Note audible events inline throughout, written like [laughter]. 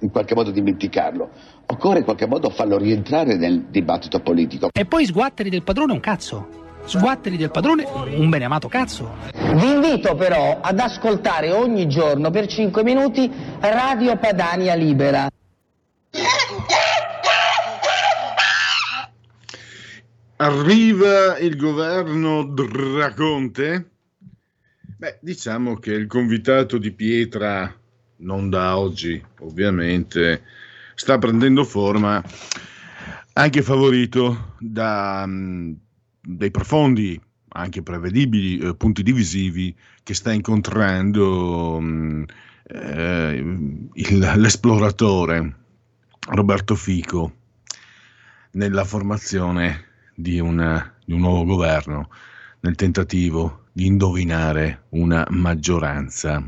in qualche modo dimenticarlo. Occorre in qualche modo farlo rientrare nel dibattito politico. E poi sguatteri del padrone un cazzo. Sguatteri del padrone un beneamato cazzo. Vi invito però ad ascoltare ogni giorno per 5 minuti Radio Padania Libera. Arriva il governo Draconte? Beh, diciamo che il convitato di pietra non da oggi ovviamente, sta prendendo forma anche favorito da, um, dai profondi, anche prevedibili eh, punti divisivi che sta incontrando um, eh, il, l'esploratore Roberto Fico nella formazione di, una, di un nuovo governo, nel tentativo di indovinare una maggioranza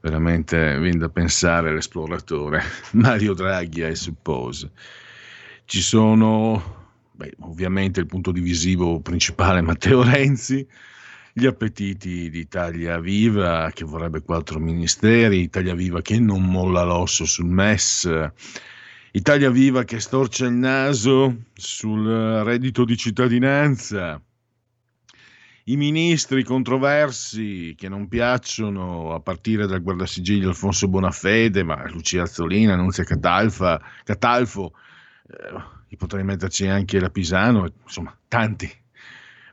veramente viene da pensare l'esploratore [laughs] Mario Draghi I suppose. Ci sono beh, ovviamente il punto divisivo principale Matteo [laughs] Renzi gli appetiti di Italia Viva che vorrebbe quattro ministeri Italia Viva che non molla l'osso sul MES Italia Viva che storce il naso sul reddito di cittadinanza i ministri controversi che non piacciono, a partire dal guardasigilli Alfonso Bonafede, ma Lucia Azzolina, Nunzia Catalfa, Catalfo, eh, potrei metterci anche la Pisano, insomma, tanti.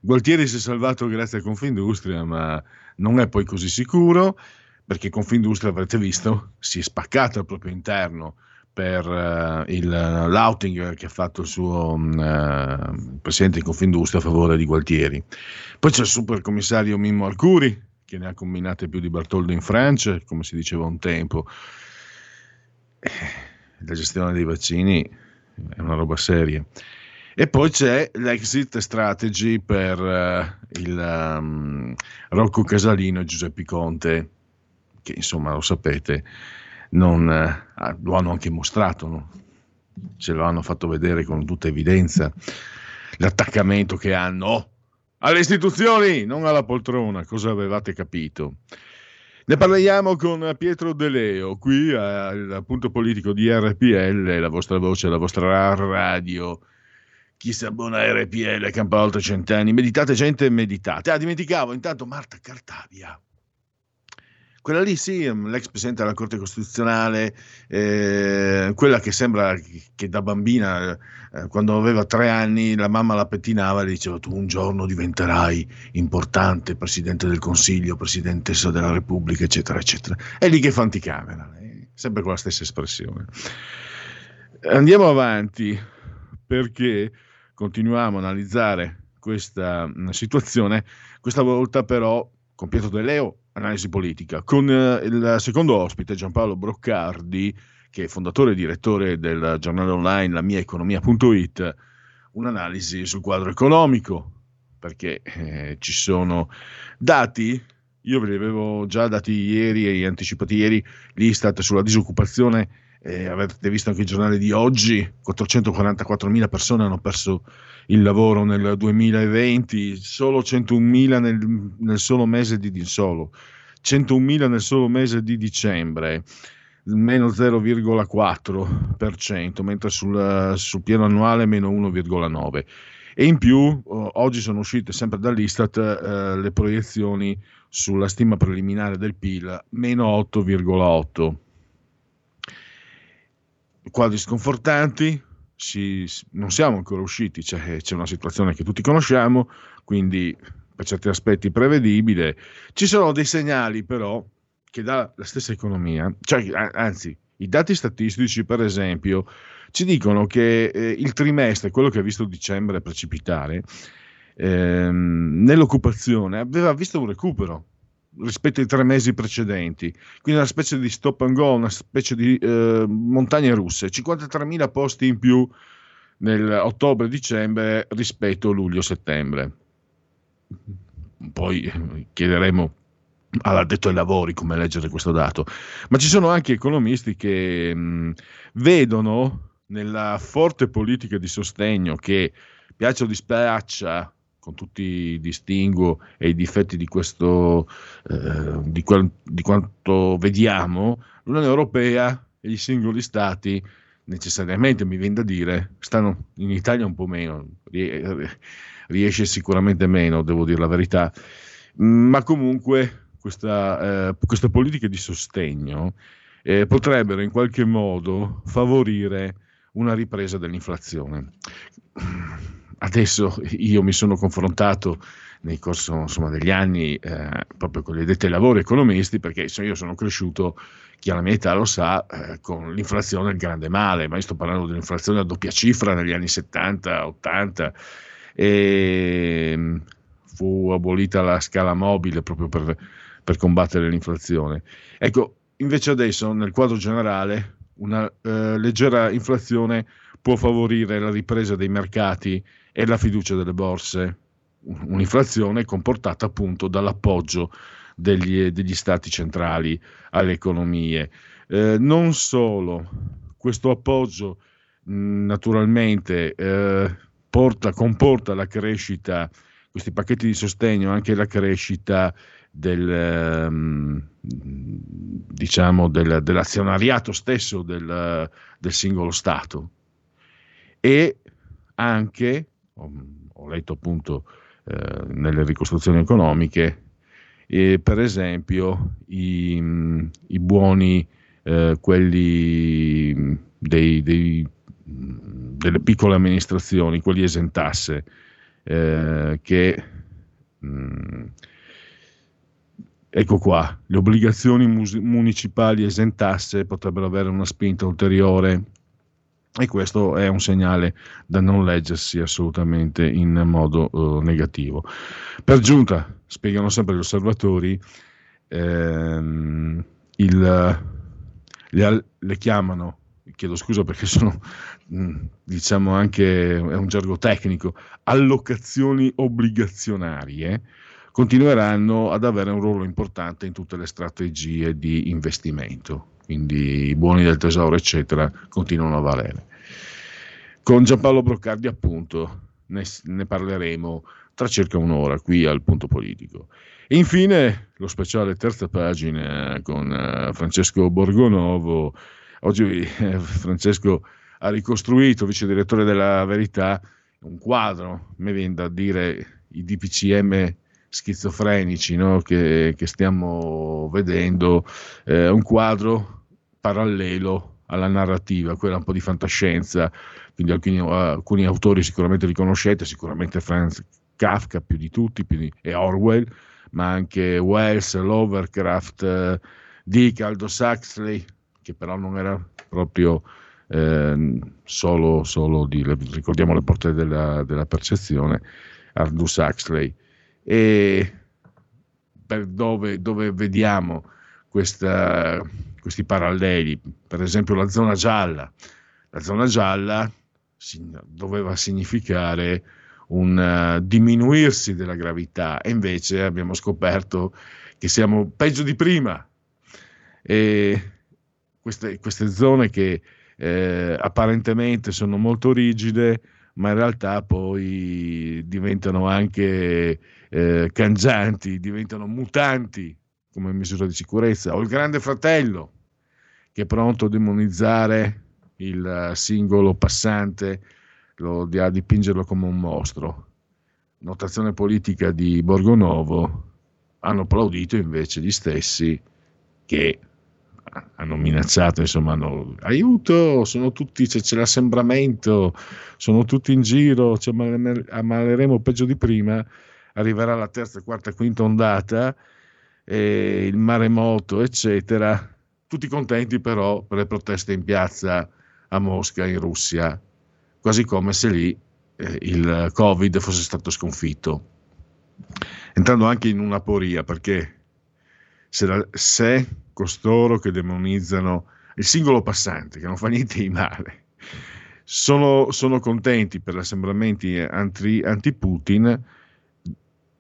Gualtieri si è salvato grazie a Confindustria, ma non è poi così sicuro, perché Confindustria, avrete visto, si è spaccata al proprio interno per uh, il, l'outing che ha fatto il suo uh, presidente di Confindustria a favore di Gualtieri. Poi c'è il super commissario Mimmo Alcuri, che ne ha combinate più di Bartoldo in Francia, come si diceva un tempo. Eh, la gestione dei vaccini è una roba seria. E poi c'è l'exit strategy per uh, il um, Rocco Casalino e Giuseppe Conte, che insomma lo sapete non, eh, lo hanno anche mostrato, no? ce lo hanno fatto vedere con tutta evidenza, l'attaccamento che hanno alle istituzioni, non alla poltrona, cosa avevate capito? Ne parliamo con Pietro De Leo, qui al punto politico di RPL, la vostra voce, la vostra radio. Chi si abbona a RPL campa oltre cent'anni. Meditate, gente, meditate. Ah, dimenticavo, intanto Marta Cartavia quella lì sì, mm, l'ex presidente della Corte Costituzionale, eh, quella che sembra che da bambina, eh, quando aveva tre anni, la mamma la pettinava e le diceva tu un giorno diventerai importante, presidente del Consiglio, presidentessa della Repubblica, eccetera, eccetera. È lì che fa anticamera, eh, sempre con la stessa espressione. Andiamo avanti perché continuiamo a analizzare questa mm, situazione, questa volta però con Pietro De Leo analisi politica, con eh, il secondo ospite Giampaolo Broccardi, che è fondatore e direttore del giornale online La mia economia.it, un'analisi sul quadro economico, perché eh, ci sono dati, io ve li avevo già dati ieri e anticipati ieri, l'Istat sulla disoccupazione, eh, avete visto anche il giornale di oggi, 444.000 persone hanno perso il lavoro nel 2020, solo 101.000 nel, nel solo mese di solo 101.000 nel solo mese di dicembre, meno 0,4%, mentre sul, sul piano annuale meno 1,9%. E in più, oggi sono uscite sempre dall'Istat eh, le proiezioni sulla stima preliminare del PIL, meno 8,8. Quadri sconfortanti, si, non siamo ancora usciti, c'è, c'è, una situazione che tutti conosciamo, quindi per certi aspetti prevedibile. Ci sono dei segnali però che dà la stessa economia, cioè, anzi, i dati statistici per esempio ci dicono che eh, il trimestre, quello che ha visto dicembre precipitare, ehm, nell'occupazione aveva visto un recupero rispetto ai tre mesi precedenti, quindi una specie di stop and go, una specie di eh, montagne russe, 53.000 posti in più nel ottobre-dicembre rispetto a luglio-settembre. Poi eh, chiederemo all'addetto ai lavori come leggere questo dato, ma ci sono anche economisti che mh, vedono nella forte politica di sostegno che piaccia o dispiaccia con tutti i distinguo e i difetti di, questo, eh, di, quel, di quanto vediamo, l'Unione Europea e i singoli stati necessariamente, mi viene da dire, stanno in Italia un po' meno, riesce sicuramente meno, devo dire la verità, ma comunque questa, eh, queste politiche di sostegno eh, potrebbero in qualche modo favorire una ripresa dell'inflazione adesso io mi sono confrontato nel corso insomma, degli anni eh, proprio con gli addetti ai lavori economisti, perché io sono cresciuto, chi ha la mia età lo sa, eh, con l'inflazione il grande male, ma io sto parlando di un'inflazione a doppia cifra negli anni 70, 80, e fu abolita la scala mobile proprio per, per combattere l'inflazione. Ecco, invece adesso nel quadro generale una eh, leggera inflazione può favorire la ripresa dei mercati e la fiducia delle borse, un'inflazione comportata appunto dall'appoggio degli, degli stati centrali alle economie. Eh, non solo, questo appoggio naturalmente eh, porta, comporta la crescita, questi pacchetti di sostegno, anche la crescita del, um, diciamo del, dell'azionariato stesso del, del singolo Stato. E anche ho, ho letto appunto eh, nelle ricostruzioni economiche, e per esempio i, i buoni, eh, quelli dei, dei, delle piccole amministrazioni, quelli esentasse, eh, che mh, mm, ecco qua, le obbligazioni municipali esentasse potrebbero avere una spinta ulteriore e questo è un segnale da non leggersi assolutamente in modo uh, negativo. Per giunta, spiegano sempre gli osservatori, ehm, il, le, le, chiamano, chiedo scusa perché sono, mm, diciamo anche, è un gergo tecnico, allocazioni obbligazionarie, continueranno ad avere un ruolo importante in tutte le strategie di investimento quindi i buoni del tesoro, eccetera, continuano a valere. Con Giampaolo Broccardi, appunto, ne, ne parleremo tra circa un'ora qui al punto politico. E infine lo speciale terza pagina con uh, Francesco Borgonovo. Oggi eh, Francesco ha ricostruito, vice direttore della Verità, un quadro, mi viene da dire i DPCM schizofrenici no? che, che, stiamo vedendo, eh, un quadro parallelo alla narrativa, quella un po' di fantascienza, quindi alcuni, alcuni autori sicuramente li conoscete, sicuramente Franz Kafka più di tutti, più di, e Orwell, ma anche Wells, Lovecraft, eh, Dick, Aldous Huxley, che però non era proprio eh, solo, solo di, ricordiamo le porte della, della percezione, Aldous Huxley, per dove, dove vediamo questa questi paralleli, per esempio la zona gialla. La zona gialla doveva significare un uh, diminuirsi della gravità e invece abbiamo scoperto che siamo peggio di prima. E queste, queste zone che eh, apparentemente sono molto rigide, ma in realtà poi diventano anche eh, cangianti, diventano mutanti come misura di sicurezza, o il grande fratello che è pronto a demonizzare il singolo passante, lo, a dipingerlo come un mostro. Notazione politica di Borgonovo, hanno applaudito invece gli stessi che hanno minacciato, insomma, hanno, aiuto, sono tutti, c'è, c'è, l'assembramento, sono tutti in giro, ci ammaleremo peggio di prima, arriverà la terza, quarta, quinta ondata, eh, il maremoto, eccetera. Tutti contenti però per le proteste in piazza a Mosca, in Russia, quasi come se lì eh, il Covid fosse stato sconfitto. Entrando anche in una poria, perché se, la, se costoro che demonizzano il singolo passante, che non fa niente di male, sono, sono contenti per gli assembramenti anti, anti-Putin,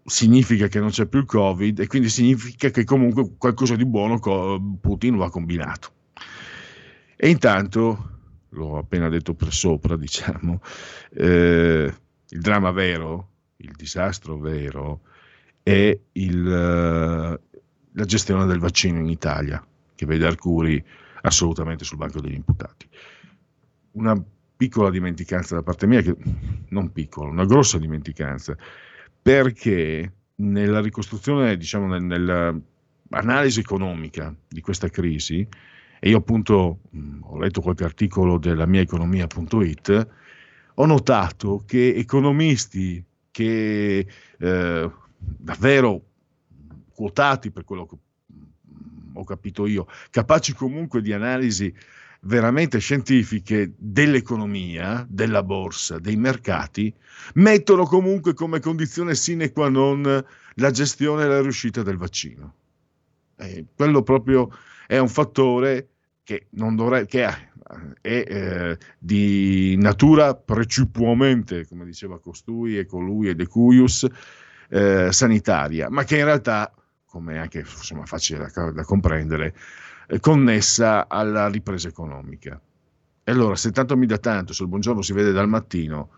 significa che non c'è più il Covid e quindi significa che comunque qualcosa di buono Putin lo ha combinato. E intanto, l'ho appena detto per sopra, [laughs] diciamo, eh, il dramma vero, il disastro vero è il, la gestione del vaccino in Italia, che vede Arcuri assolutamente sul banco degli imputati. Una piccola dimenticanza da parte mia, che, non piccola, una grossa dimenticanza, perché nella ricostruzione, diciamo, nel, nell'analisi economica di questa crisi, e io appunto mh, ho letto qualche articolo della mia economia.it, ho notato che economisti che eh, davvero quotati per quello che ho capito io, capaci comunque di analisi veramente scientifiche dell'economia, della borsa, dei mercati, mettono comunque come condizione sine qua non la gestione e la riuscita del vaccino. E quello proprio è un fattore che, dovrebbe, che è, è eh, di natura precipuamente, come diceva costui e colui e De Cuius, eh, sanitaria, ma che in realtà come è anche insomma, facile da, da comprendere, eh, connessa alla ripresa economica. E allora, se tanto mi dà tanto, se il buongiorno si vede dal mattino,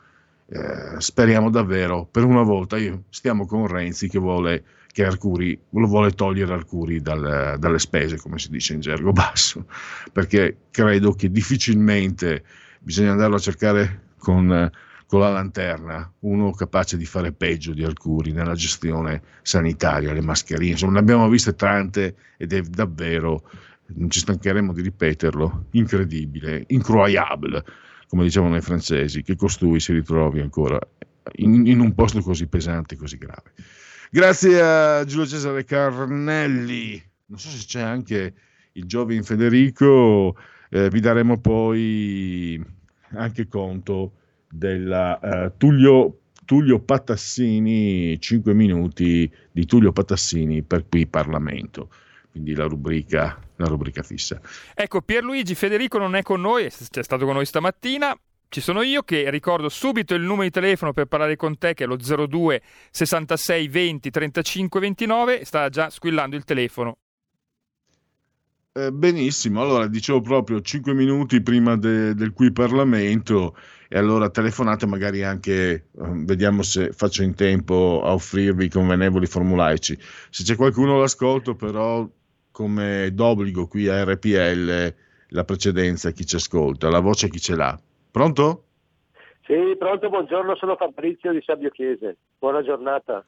eh, speriamo davvero, per una volta, io, stiamo con Renzi che vuole che Arcuri lo vuole togliere Arcuri dal, dalle spese, come si dice in gergo basso, [laughs] perché credo che difficilmente bisogna andarlo a cercare con con la lanterna, uno capace di fare peggio di Arcuri nella gestione sanitaria, le mascherine, insomma ne abbiamo viste tante ed è davvero, non ci stancheremo di ripeterlo, incredibile, incroyable, come dicevano i francesi, che costui si ritrovi ancora in, in un posto così pesante, così grave. Grazie a Giulio Cesare Carnelli, non so se c'è anche il Giovin Federico, eh, vi daremo poi anche conto della uh, Tullio, Tullio Patassini, 5 minuti di Tullio Patassini per qui Parlamento, quindi la rubrica, la rubrica fissa. Ecco, Pierluigi Federico non è con noi, è stato con noi stamattina, ci sono io che ricordo subito il numero di telefono per parlare con te che è lo 02 66 20 35 29 sta già squillando il telefono eh, benissimo, allora dicevo proprio 5 minuti prima de, del qui Parlamento e allora telefonate magari anche, eh, vediamo se faccio in tempo a offrirvi i convenevoli formulaici. Se c'è qualcuno all'ascolto però come d'obbligo qui a RPL la precedenza a chi ci ascolta, la voce a chi ce l'ha. Pronto? Sì, pronto, buongiorno, sono Fabrizio di Sabio Chiese. Buona giornata.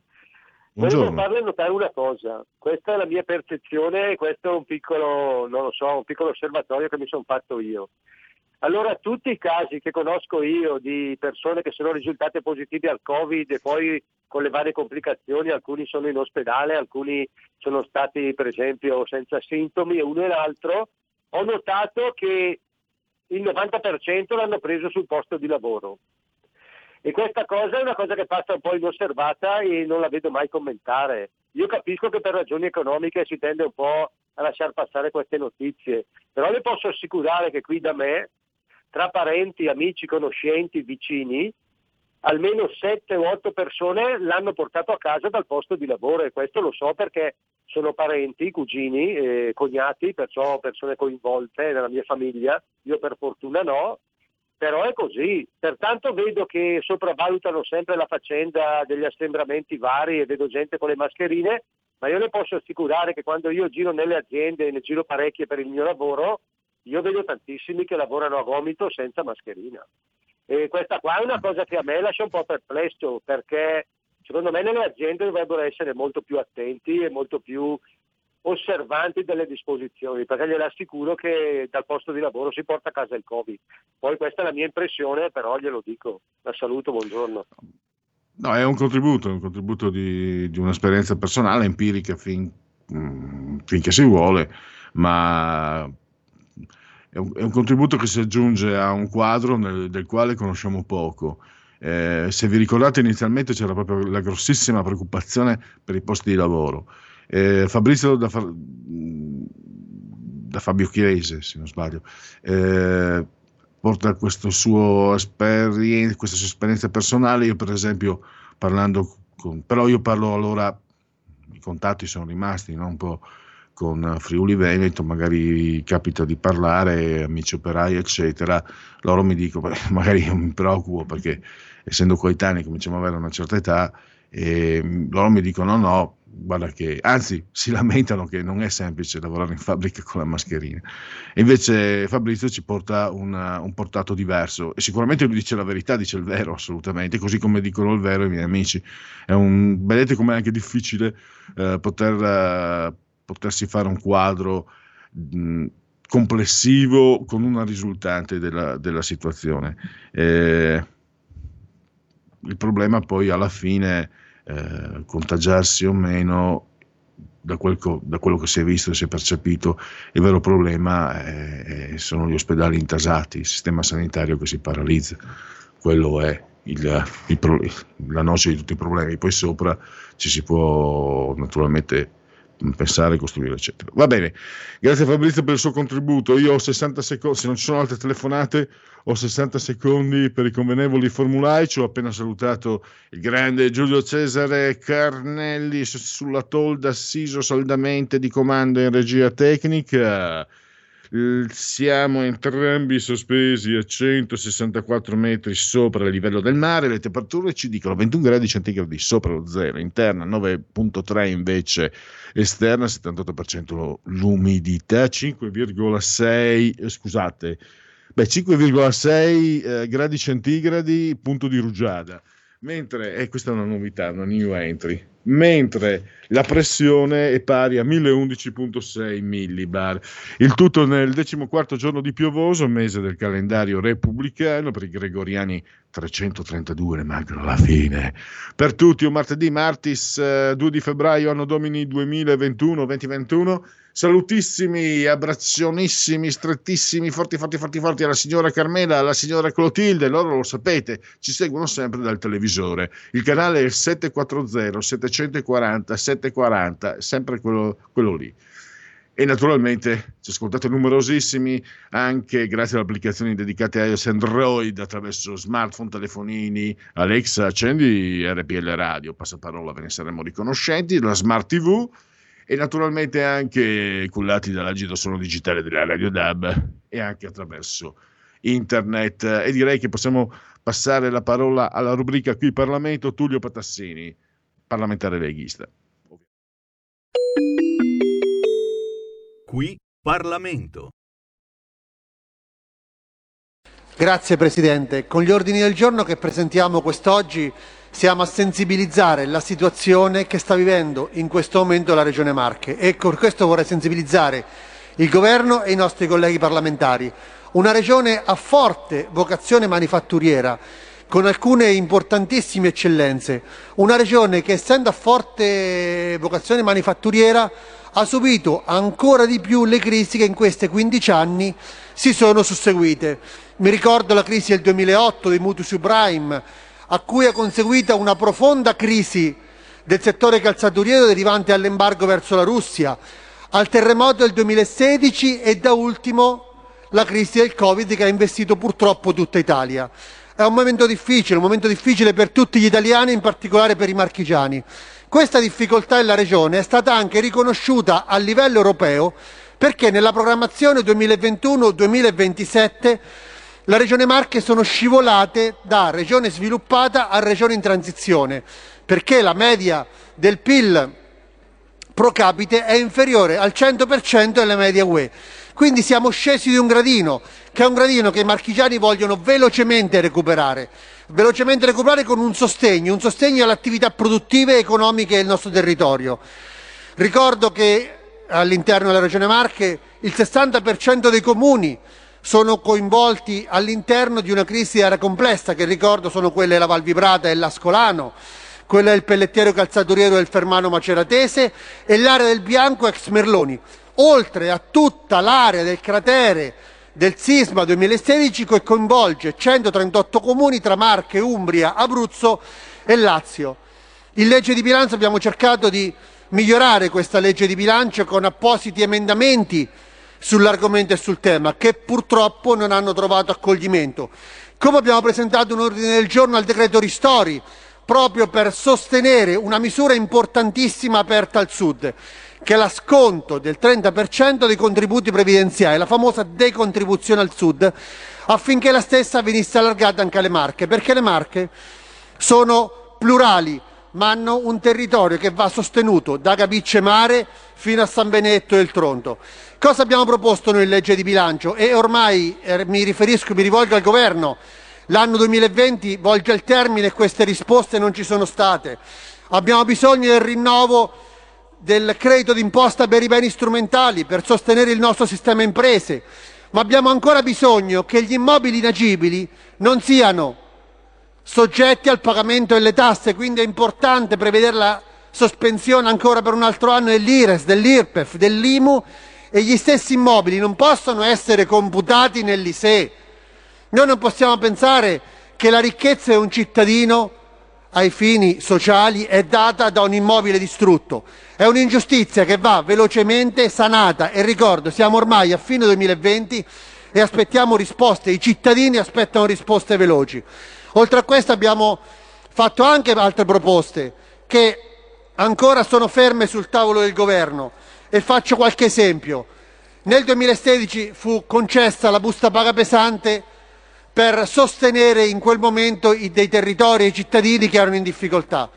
Volevo farle notare una cosa, questa è la mia percezione e questo è un piccolo, non lo so, un piccolo osservatorio che mi sono fatto io. Allora, tutti i casi che conosco io di persone che sono risultate positive al Covid e poi con le varie complicazioni, alcuni sono in ospedale, alcuni sono stati per esempio senza sintomi e uno e l'altro, ho notato che il 90% l'hanno preso sul posto di lavoro. E questa cosa è una cosa che passa un po' inosservata e non la vedo mai commentare. Io capisco che per ragioni economiche si tende un po' a lasciare passare queste notizie, però le posso assicurare che qui da me, tra parenti, amici, conoscenti, vicini, almeno 7 o 8 persone l'hanno portato a casa dal posto di lavoro e questo lo so perché sono parenti, cugini, eh, cognati, perciò persone coinvolte nella mia famiglia, io per fortuna no, però è così. Pertanto vedo che sopravvalutano sempre la faccenda degli assembramenti vari e vedo gente con le mascherine, ma io le posso assicurare che quando io giro nelle aziende, e ne giro parecchie per il mio lavoro, io vedo tantissimi che lavorano a gomito senza mascherina. E questa qua è una cosa che a me lascia un po' perplesso perché secondo me nelle aziende dovrebbero essere molto più attenti e molto più osservanti delle disposizioni, perché glielo assicuro che dal posto di lavoro si porta a casa il Covid. Poi questa è la mia impressione, però glielo dico. La saluto, buongiorno. No, è un contributo, è un contributo di, di un'esperienza personale, empirica fin, mm, finché si vuole, ma è un, è un, contributo che si aggiunge a un quadro nel, del quale conosciamo poco. Eh, se vi ricordate inizialmente c'era proprio la grossissima preoccupazione per i posti di lavoro. Eh, Fabrizio da, da, Fabio Chiese, se non sbaglio, eh, porta questa sua esperienza, questa sua esperienza personale. Io, per esempio, parlando con, però io parlo allora, i contatti sono rimasti no? un po' con Friuli Veneto, magari capita di parlare, amici operai, eccetera. Loro mi dicono, [laughs] magari io mi preoccupo perché essendo coetanei cominciamo ad avere una certa età, e loro mi dicono no, no, guarda che, anzi si [laughs] lamentano che non è semplice lavorare in fabbrica con la mascherina. E invece Fabrizio ci porta una, un portato diverso e sicuramente lui dice la verità, dice il vero assolutamente, così come dicono il vero i miei amici. È un, vedete com'è anche difficile eh, poter, eh, potersi fare un quadro mh, complessivo con una risultante della, della situazione. Eh, il problema poi alla fine eh, contagiarsi o meno, da, quel co- da, quello che si è visto e si è percepito, il vero problema è, sono gli ospedali intasati, il sistema sanitario che si paralizza. Quello è il, il pro- la noce di tutti i problemi. Poi sopra ci si può naturalmente pensare, costruire, eccetera. Va bene, grazie Fabrizio per il suo contributo. Io ho 60 secondi, se non ci sono altre telefonate, ho 60 secondi per i convenevoli formulari. Ci ho appena salutato il grande Giulio Cesare Carnelli sulla tolda, assiso saldamente di comando in regia tecnica. Siamo entrambi sospesi a 164 metri sopra il livello del mare, le temperature ci dicono 21 gradi centigradi sopra lo zero, interna 9.3 invece esterna, 78% l'umidità, 5,6 eh, scusate, beh 5,6 eh, gradi centigradi punto di rugiada. Mentre, e questa è una novità, una new entry, mentre la pressione è pari a 1011.6 millibar. Il tutto nel decimoquarto giorno di piovoso, mese del calendario repubblicano, per i gregoriani 332, mancano alla fine. Per tutti un martedì, martis 2 eh, di febbraio, anno domini 2021-2021, Salutissimi, abbraccionissimi, strettissimi, forti, forti, forti, forti alla signora Carmela, alla signora Clotilde, loro lo sapete, ci seguono sempre dal televisore. Il canale è il 740 740 740, sempre quello, quello lì. E naturalmente ci ascoltate numerosissimi anche grazie alle applicazioni dedicate a iOS Android attraverso smartphone, telefonini, Alexa, accendi RPL Radio, passaparola, ve ne saremo riconoscenti, la Smart TV e naturalmente anche cullati dall'agito suono digitale della Radio DAB e anche attraverso internet. E direi che possiamo passare la parola alla rubrica qui Parlamento, Tullio Patassini, parlamentare leghista. Qui Parlamento. Grazie Presidente. Con gli ordini del giorno che presentiamo quest'oggi siamo a sensibilizzare la situazione che sta vivendo in questo momento la Regione Marche e per questo vorrei sensibilizzare il Governo e i nostri colleghi parlamentari. Una Regione a forte vocazione manifatturiera, con alcune importantissime eccellenze, una Regione che essendo a forte vocazione manifatturiera ha subito ancora di più le crisi che in questi 15 anni si sono susseguite. Mi ricordo la crisi del 2008 dei mutui subprime, a cui è conseguita una profonda crisi del settore calzaturiero derivante dall'embargo verso la Russia, al terremoto del 2016 e da ultimo la crisi del Covid che ha investito purtroppo tutta Italia. È un momento difficile, un momento difficile per tutti gli italiani, in particolare per i marchigiani. Questa difficoltà della Regione è stata anche riconosciuta a livello europeo perché nella programmazione 2021-2027 la Regione Marche sono scivolate da regione sviluppata a regione in transizione, perché la media del PIL pro capite è inferiore al 100% della media UE. Quindi siamo scesi di un gradino, che è un gradino che i marchigiani vogliono velocemente recuperare. velocemente recuperare con un sostegno, un sostegno alle attività produttive e economiche del nostro territorio. Ricordo che all'interno della Regione Marche il 60% dei comuni sono coinvolti all'interno di una crisi di area complessa, che ricordo sono quelle della Val Vibrata e l'Ascolano, quella del pellettiero calzaturiero del Fermano Maceratese e l'area del Bianco ex Merloni, oltre a tutta l'area del cratere del sisma 2016 che coinvolge 138 comuni tra Marche, Umbria, Abruzzo e Lazio. In legge di bilancio abbiamo cercato di migliorare questa legge di bilancio con appositi emendamenti sull'argomento e sul tema che purtroppo non hanno trovato accoglimento. Come abbiamo presentato un ordine del giorno al decreto Ristori proprio per sostenere una misura importantissima aperta al Sud che è la sconto del 30% dei contributi previdenziali, la famosa decontribuzione al Sud, affinché la stessa venisse allargata anche alle Marche, perché le Marche sono plurali, ma hanno un territorio che va sostenuto da Capicce Mare fino a San Benedetto del Tronto. Cosa abbiamo proposto noi in legge di bilancio? E ormai eh, mi riferisco, mi rivolgo al governo, l'anno 2020 volge al termine e queste risposte non ci sono state. Abbiamo bisogno del rinnovo del credito d'imposta per i beni strumentali per sostenere il nostro sistema imprese, ma abbiamo ancora bisogno che gli immobili inagibili non siano soggetti al pagamento delle tasse, quindi è importante prevedere la sospensione ancora per un altro anno dell'IRES, dell'IRPEF, dell'IMU e gli stessi immobili non possono essere computati nell'ISEE. Noi non possiamo pensare che la ricchezza di un cittadino ai fini sociali è data da un immobile distrutto. È un'ingiustizia che va velocemente sanata e ricordo, siamo ormai a fine 2020 e aspettiamo risposte, i cittadini aspettano risposte veloci. Oltre a questo abbiamo fatto anche altre proposte che ancora sono ferme sul tavolo del governo e faccio qualche esempio. Nel 2016 fu concessa la busta paga pesante per sostenere in quel momento i, dei territori e i cittadini che erano in difficoltà.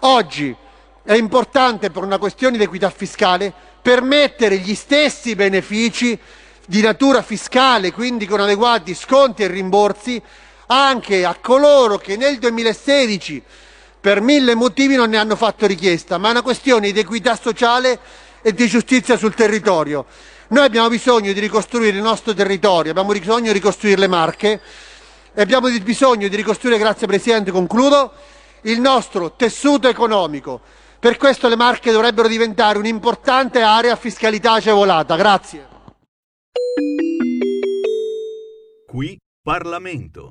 Oggi è importante, per una questione di equità fiscale, permettere gli stessi benefici di natura fiscale, quindi con adeguati sconti e rimborsi, anche a coloro che nel 2016 per mille motivi non ne hanno fatto richiesta, ma è una questione di equità sociale e di giustizia sul territorio. Noi abbiamo bisogno di ricostruire il nostro territorio, abbiamo bisogno di ricostruire le Marche e abbiamo bisogno di ricostruire, grazie Presidente, concludo, il nostro tessuto economico. Per questo le Marche dovrebbero diventare un'importante area fiscalità agevolata. Grazie. Qui Parlamento.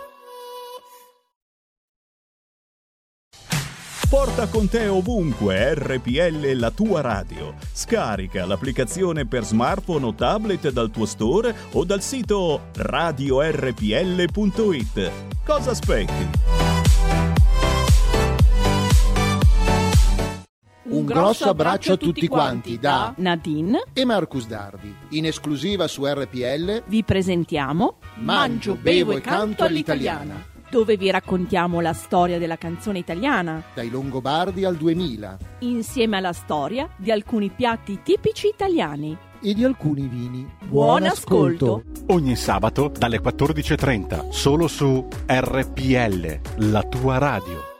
Porta con te ovunque RPL la tua radio. Scarica l'applicazione per smartphone o tablet dal tuo store o dal sito radiorpl.it. Cosa aspetti? Un grosso abbraccio a tutti quanti da Nadine e Marcus Dardi. In esclusiva su RPL vi presentiamo Mangio, bevo e canto all'italiana dove vi raccontiamo la storia della canzone italiana. Dai Longobardi al 2000. Insieme alla storia di alcuni piatti tipici italiani. E di alcuni vini. Buon ascolto! Ogni sabato dalle 14.30, solo su RPL, la tua radio.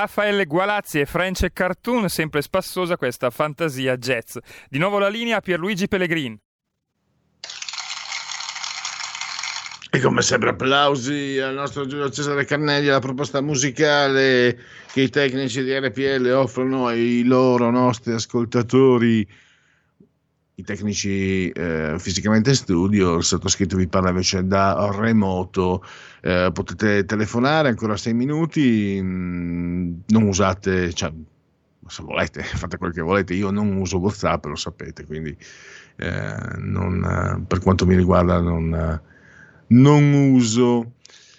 Raffaele Gualazzi e French Cartoon, sempre spassosa questa fantasia jazz. Di nuovo la linea a Pierluigi Pellegrin. E come sempre applausi al nostro Giulio Cesare Cannelli alla proposta musicale che i tecnici di RPL offrono ai loro nostri ascoltatori, i tecnici eh, fisicamente in studio, il sottoscritto vi parla invece da remoto, eh, potete telefonare ancora sei minuti, mh, mm, non usate, cioè, se volete, [laughs] fate quel che volete, io non uso WhatsApp, lo sapete, quindi eh, non, per quanto mi riguarda non non uso.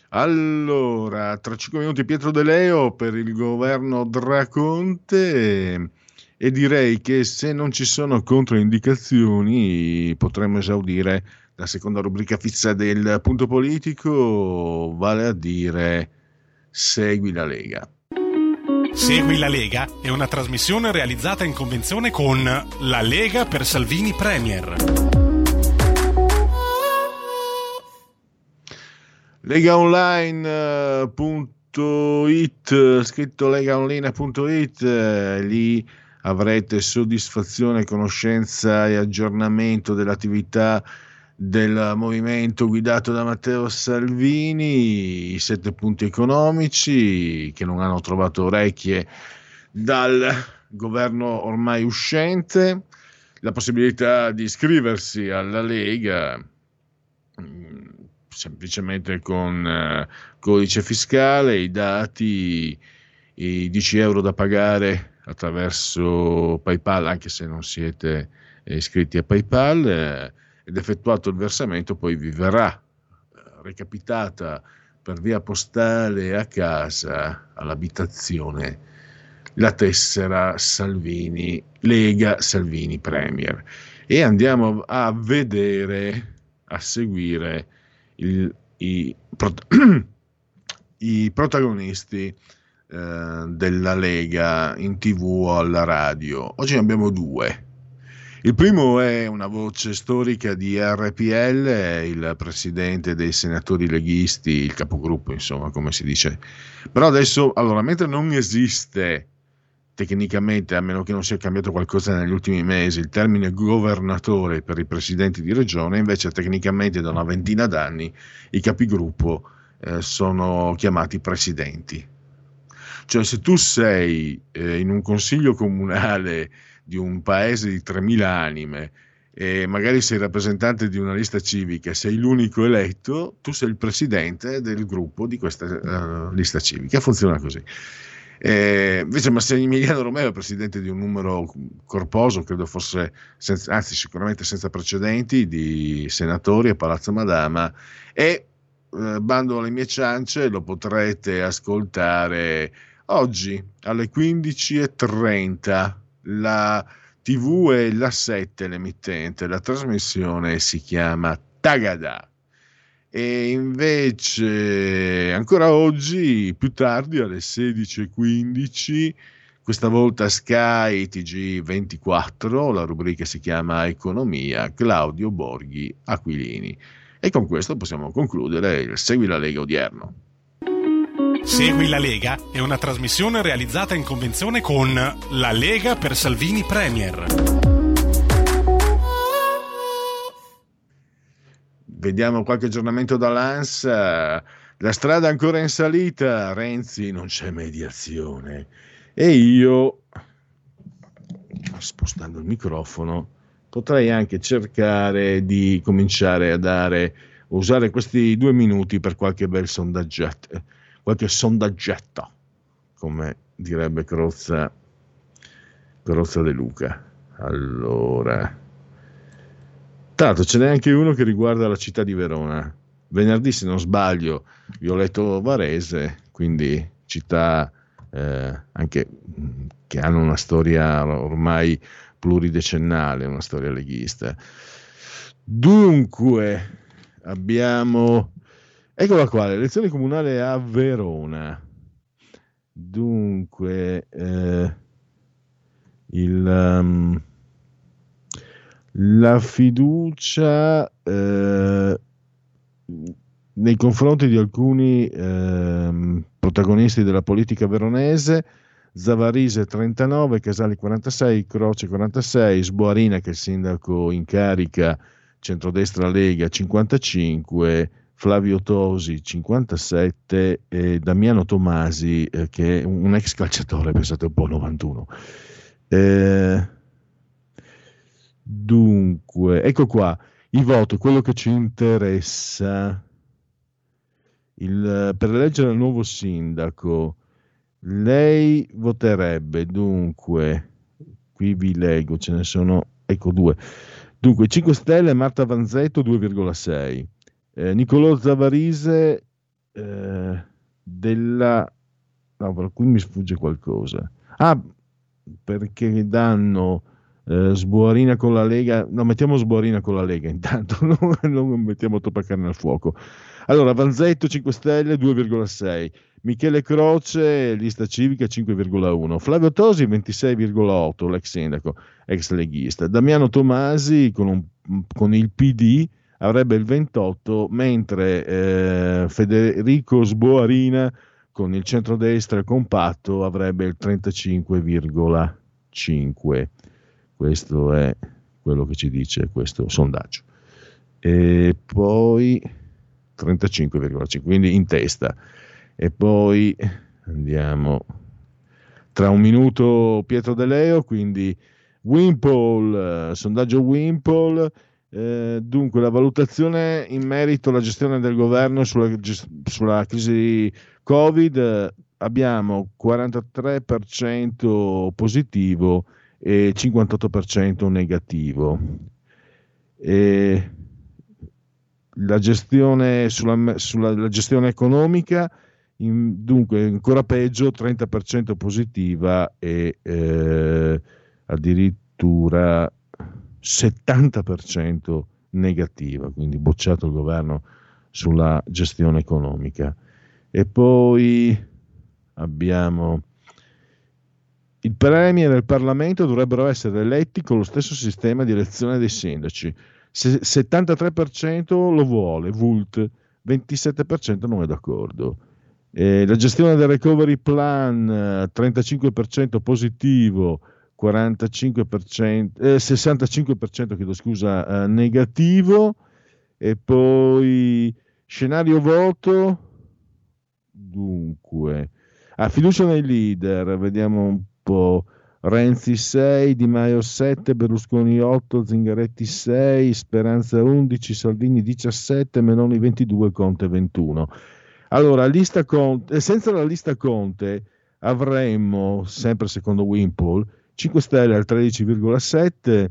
Allora, tra 5 minuti Pietro De Leo per il governo Draconte e direi che se non ci sono controindicazioni potremmo esaudire la seconda rubrica fissa del punto politico, vale a dire Segui la Lega. Segui la Lega è una trasmissione realizzata in convenzione con La Lega per Salvini Premier. legaonline.it scritto legaonline.it eh, lì avrete soddisfazione, conoscenza e aggiornamento dell'attività del movimento guidato da Matteo Salvini, i sette punti economici che non hanno trovato orecchie dal governo ormai uscente, la possibilità di iscriversi alla Lega semplicemente con eh, codice fiscale, i dati, i 10 euro da pagare attraverso PayPal, anche se non siete eh, iscritti a PayPal, eh, ed effettuato il versamento, poi vi verrà eh, recapitata per via postale a casa, all'abitazione, la tessera Salvini, Lega Salvini Premier. E andiamo a vedere, a seguire il, i, [clears throat] i, protagonisti eh, della Lega in tv o alla radio. Oggi ne abbiamo due. Il primo è una voce storica di RPL, il presidente dei senatori leghisti, il capogruppo, insomma, come si dice. Però adesso, allora, mentre non esiste tecnicamente, a meno che non sia cambiato qualcosa negli ultimi mesi, il termine governatore per i presidenti di regione, invece tecnicamente da una ventina d'anni i capigruppo eh, sono chiamati presidenti. Cioè se tu sei eh, in un consiglio comunale di un paese di 3.000 anime e magari sei rappresentante di una lista civica, sei l'unico eletto, tu sei il presidente del gruppo di questa uh, lista civica. Funziona così. Eh, invece Massimiliano Romeo è presidente di un numero corposo, credo fosse, senza, anzi sicuramente senza precedenti, di senatori a Palazzo Madama e eh, bando alle mie ciance lo potrete ascoltare oggi alle 15.30 la TV è la 7 l'emittente, la trasmissione si chiama Tagada e invece ancora oggi, più tardi alle 16.15, questa volta Sky TG24, la rubrica si chiama Economia, Claudio Borghi Aquilini. E con questo possiamo concludere il Segui la Lega odierno. Segui la Lega è una trasmissione realizzata in convenzione con La Lega per Salvini Premier. Vediamo qualche aggiornamento dall'ANSA. La strada ancora in salita, Renzi non c'è mediazione. E io, spostando il microfono, potrei anche cercare di cominciare a dare, usare questi due minuti per qualche bel sondaggetto, qualche sondaggetto, come direbbe Crozza, Crozza De Luca. Allora, l'altro ce n'è anche uno che riguarda la città di Verona. Venerdì, se non sbaglio, vi ho letto Varese, quindi città eh, anche che hanno una storia ormai pluridecennale, una storia leghista. Dunque, abbiamo... Eccola qua, l'elezione comunale a Verona. Dunque, eh, il... Um, la fiducia eh, nei confronti di alcuni eh, protagonisti della politica veronese, Zavarise 39, Casali 46, Croce 46, Sboarina che è il sindaco in carica, centrodestra Lega 55, Flavio Tosi 57 e Damiano Tomasi eh, che è un ex calciatore, pensate un po' 91. Eh, dunque, ecco qua, i voti, quello che ci interessa. Il, per eleggere il nuovo sindaco, lei voterebbe dunque, qui vi leggo, ce ne sono, ecco due. Dunque, 5 Stelle, Marta Vanzetto 2,6. Eh, Niccolò Zavarise eh, della... No, qui mi sfugge qualcosa. Ah, perché danno eh, Sbuarina con la Lega, no mettiamo Sbuarina con la Lega intanto, [laughs] non, non mettiamo troppa carne al fuoco. Allora, Vanzetto 5 Stelle 2,6, Michele Croce, lista civica 5,1, Flavio Tosi 26,8, l'ex sindaco, ex leghista, Damiano Tomasi con, un, con il PD avrebbe il 28, mentre eh, Federico Sboarina con il centrodestra compatto avrebbe il 35,5. Questo è quello che ci dice questo sondaggio. E poi 35,5, quindi in testa. E poi andiamo tra un minuto Pietro De Leo, quindi Wimpole, sondaggio Wimpole. Eh, dunque, la valutazione in merito alla gestione del governo sulla, sulla crisi Covid abbiamo 43% positivo e 58% negativo. E la gestione, sulla, sulla la gestione economica, in, dunque ancora peggio, 30% positiva e eh, addirittura 70% negativa, quindi bocciato il governo sulla gestione economica. E poi abbiamo il Premier e il Parlamento dovrebbero essere eletti con lo stesso sistema di elezione dei sindaci. 73% lo vuole, Vult, 27% non è d'accordo. Eh, la gestione del recovery plan 35% positivo, 45%, eh, 65% chiedo scusa, eh, negativo. E poi scenario voto? Dunque a fiducia nei leader. Vediamo un po' Renzi 6, Di Maio 7, Berlusconi 8, Zingaretti 6, Speranza 11, Salvini 17, Meloni 22, Conte 21. Allora, lista Conte, senza la lista Conte avremmo, sempre secondo Wimpole, 5 Stelle al 13,7,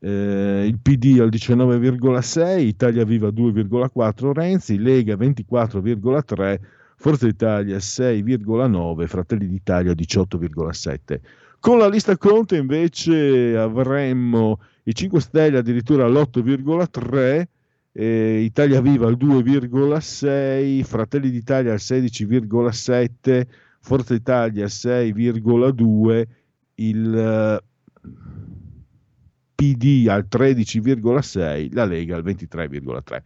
eh, il PD al 19,6, Italia Viva 2,4, Renzi, Lega 24,3, Forza Italia 6,9, Fratelli d'Italia 18,7. Con la lista Conte invece avremmo i 5 Stelle addirittura all'8,3, eh, Italia Viva al 2,6, Fratelli d'Italia al 16,7, Forza Italia al 6,2, il eh, PD al 13,6, la Lega al 23,3.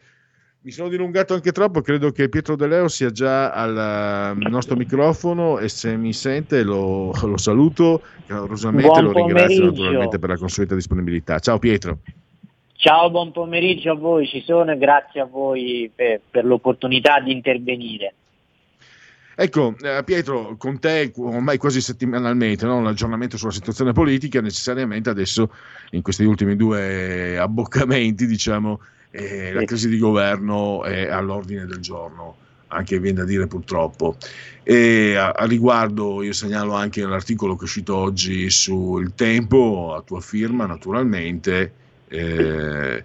Mi sono dilungato anche troppo, credo che Pietro De Leo sia già al eh, nostro microfono e se mi sente lo, lo saluto calorosamente lo ringrazio naturalmente per la consueta disponibilità. Ciao Pietro. Ciao, buon pomeriggio a voi, ci sono e grazie a voi per, per l'opportunità di intervenire. Ecco, eh, Pietro, con te ormai quasi settimanalmente no? l'aggiornamento sulla situazione politica, necessariamente adesso in questi ultimi due abboccamenti, diciamo, eh, la crisi di governo è all'ordine del giorno, anche viene da dire purtroppo. E a, a riguardo io segnalo anche l'articolo che è uscito oggi sul Tempo, a tua firma naturalmente, eh,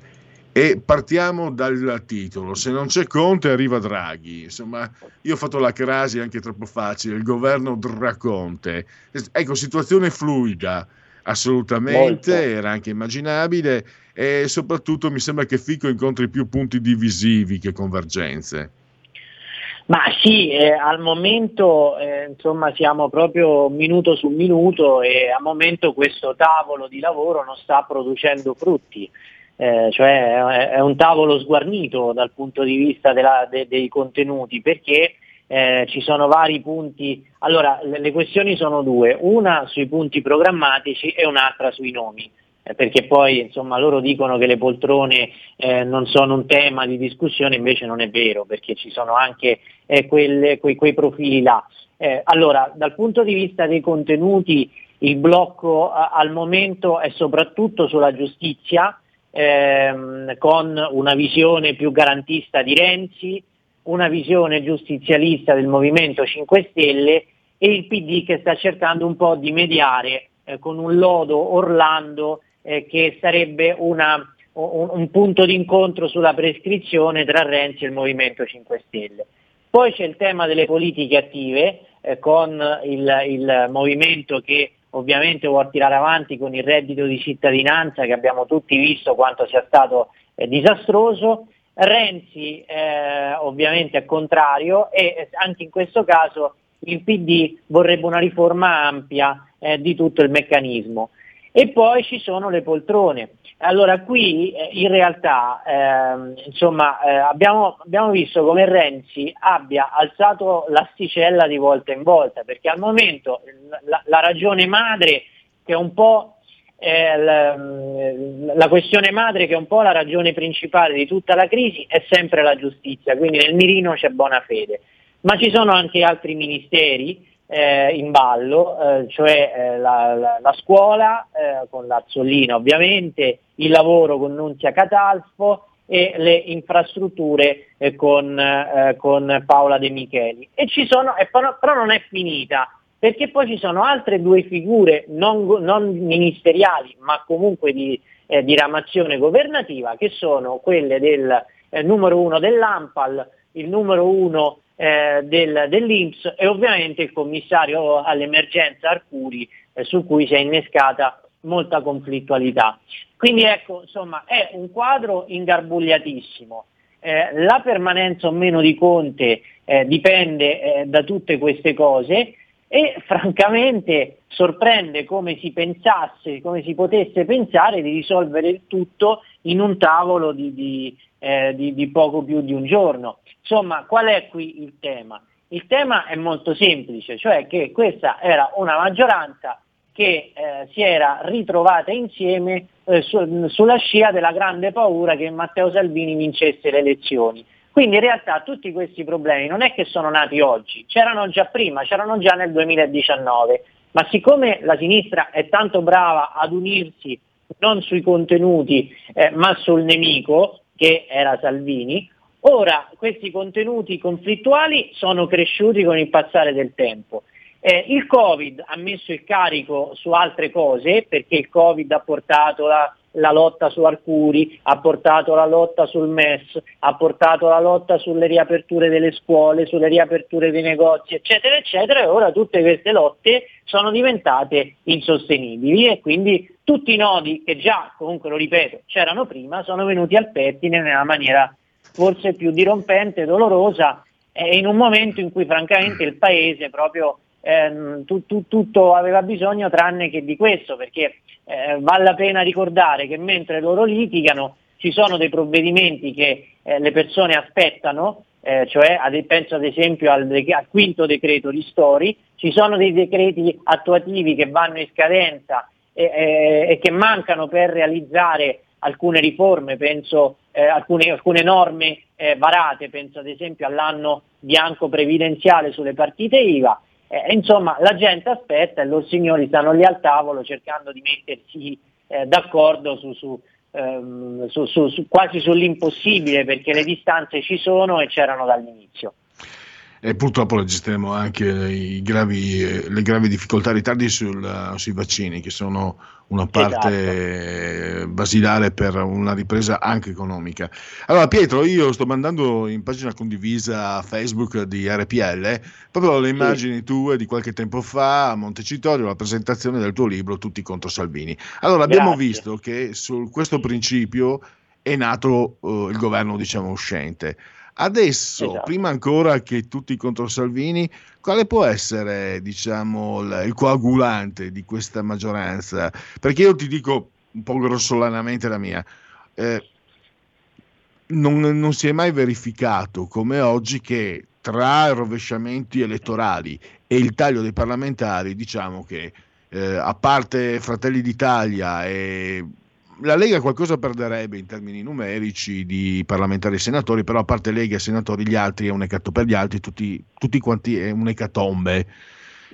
e partiamo dal titolo, se non c'è Conte arriva Draghi, insomma io ho fatto la crasi anche troppo facile, il governo Draconte, ecco situazione fluida, assolutamente, Molto. era anche immaginabile. E soprattutto mi sembra che Fico incontri più punti divisivi che convergenze. Ma sì, eh, al momento eh, insomma siamo proprio minuto su minuto e al momento questo tavolo di lavoro non sta producendo frutti, eh, cioè è, un tavolo sguarnito dal punto di vista della, de, dei contenuti perché eh, ci sono vari punti. Allora, le, le, questioni sono due, una sui punti programmatici e un'altra sui nomi, eh, perché poi insomma loro dicono che le poltrone eh, non sono un tema di discussione, invece non è vero, perché ci sono anche eh, quelle, quei, quei, profili là. Eh, allora, dal punto di vista dei contenuti, il blocco al momento è soprattutto sulla giustizia, ehm, con una visione più garantista di Renzi, una visione giustizialista del Movimento 5 Stelle e il PD che sta cercando un po' di mediare eh, con un lodo Orlando eh, che sarebbe una, un, un, punto d'incontro sulla prescrizione tra Renzi e il Movimento 5 Stelle. Poi c'è il tema delle politiche attive eh, con il, il movimento che ovviamente vuole tirare avanti con il reddito di cittadinanza che abbiamo tutti visto quanto sia stato eh, disastroso Renzi eh, ovviamente è contrario e anche in questo caso il PD vorrebbe una riforma ampia eh, di tutto il meccanismo. E poi ci sono le poltrone. Allora qui eh, in realtà ehm, insomma, eh, abbiamo, abbiamo, visto come Renzi abbia alzato l'asticella di volta in volta, perché al momento la, la ragione madre che è un po' la, la, questione madre, che è un po' la ragione principale di tutta la crisi, è sempre la giustizia, quindi nel mirino c'è buona fede. Ma ci sono anche altri ministeri eh, in ballo, eh, cioè eh, la, la, la, scuola eh, con l'Azzolina ovviamente, il lavoro con Nunzia Catalfo e le infrastrutture eh, con, con, Paola De Micheli. E ci sono, però, non è finita perché poi ci sono altre due figure non, non ministeriali, ma comunque di eh, diramazione governativa, che sono quelle del eh, numero uno dell'AMPAL, il numero uno eh, del, dell'Inps e ovviamente il commissario all'emergenza Arcuri, eh, su cui si è innescata molta conflittualità. Quindi ecco, insomma, è un quadro ingarbugliatissimo. Eh, la permanenza o meno di Conte eh, dipende eh, da tutte queste cose e francamente sorprende come si pensasse, come si potesse pensare di risolvere il tutto in un tavolo di, di, eh, di, di poco più di un giorno. Insomma, qual è qui il tema? Il tema è molto semplice, cioè che questa era una maggioranza che eh, si era ritrovata insieme eh, su, sulla scia della grande paura che Matteo Salvini vincesse le elezioni. Quindi in realtà tutti questi problemi non è che sono nati oggi, c'erano già prima, c'erano già nel 2019, ma siccome la sinistra è tanto brava ad unirsi non sui contenuti eh, ma sul nemico, che era Salvini, ora questi contenuti conflittuali sono cresciuti con il passare del tempo. Eh, il Covid ha messo il carico su altre cose perché il Covid ha portato la la lotta su Arcuri, ha portato la lotta sul MES, ha portato la lotta sulle riaperture delle scuole, sulle riaperture dei negozi, eccetera, eccetera, e ora tutte queste lotte sono diventate insostenibili. E quindi tutti i nodi che già, comunque lo ripeto, c'erano prima, sono venuti al pettine nella maniera forse più dirompente, dolorosa, e in un momento in cui francamente il Paese proprio eh, tu, tu, tutto aveva bisogno tranne che di questo, perché eh, vale la pena ricordare che mentre loro litigano ci sono dei provvedimenti che eh, le persone aspettano, eh, cioè ad, penso ad esempio al, al, quinto decreto ristori, ci sono dei decreti attuativi che vanno in scadenza e, e che mancano per realizzare alcune riforme, penso eh, alcune, alcune, norme eh, varate, penso ad esempio all'anno bianco previdenziale sulle partite IVA eh, insomma, la gente aspetta e loro signori stanno lì al tavolo cercando di mettersi eh, d'accordo su, su, ehm, su, quasi sull'impossibile perché le distanze ci sono e c'erano dall'inizio. E purtroppo registriamo anche gravi, eh, le gravi difficoltà, ritardi sul, sui vaccini che sono una parte esatto. basilare per una ripresa anche economica. Allora Pietro, io sto mandando in pagina condivisa Facebook di RPL proprio le immagini sì. tue di qualche tempo fa a Montecitorio, la presentazione del tuo libro Tutti contro Salvini. Allora abbiamo Grazie. visto che su questo principio è nato uh, il governo diciamo uscente. Adesso, esatto. prima ancora che tutti contro Salvini, quale può essere diciamo, il, coagulante di questa maggioranza? Perché io ti dico un po' grossolanamente la mia. Eh, non, non, si è mai verificato come oggi che tra rovesciamenti elettorali e il taglio dei parlamentari, diciamo che eh, a parte Fratelli d'Italia e la Lega qualcosa perderebbe in termini numerici di parlamentari e senatori, però a parte Lega e senatori gli altri è un ecato per gli altri, tutti, tutti quanti è un'ecatombe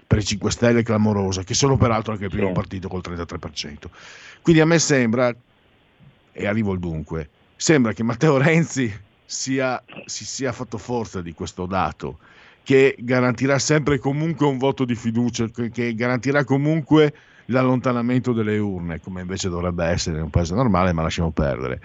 per i 5 Stelle clamorosa, che sono peraltro anche il primo sì. partito col 33%. Quindi a me sembra, e arrivo al dunque, sembra che Matteo Renzi sia, si sia fatto forza di questo dato, che garantirà sempre comunque un voto di fiducia, che garantirà comunque l'allontanamento delle urne, come invece dovrebbe essere in un paese normale, ma lasciamo perdere.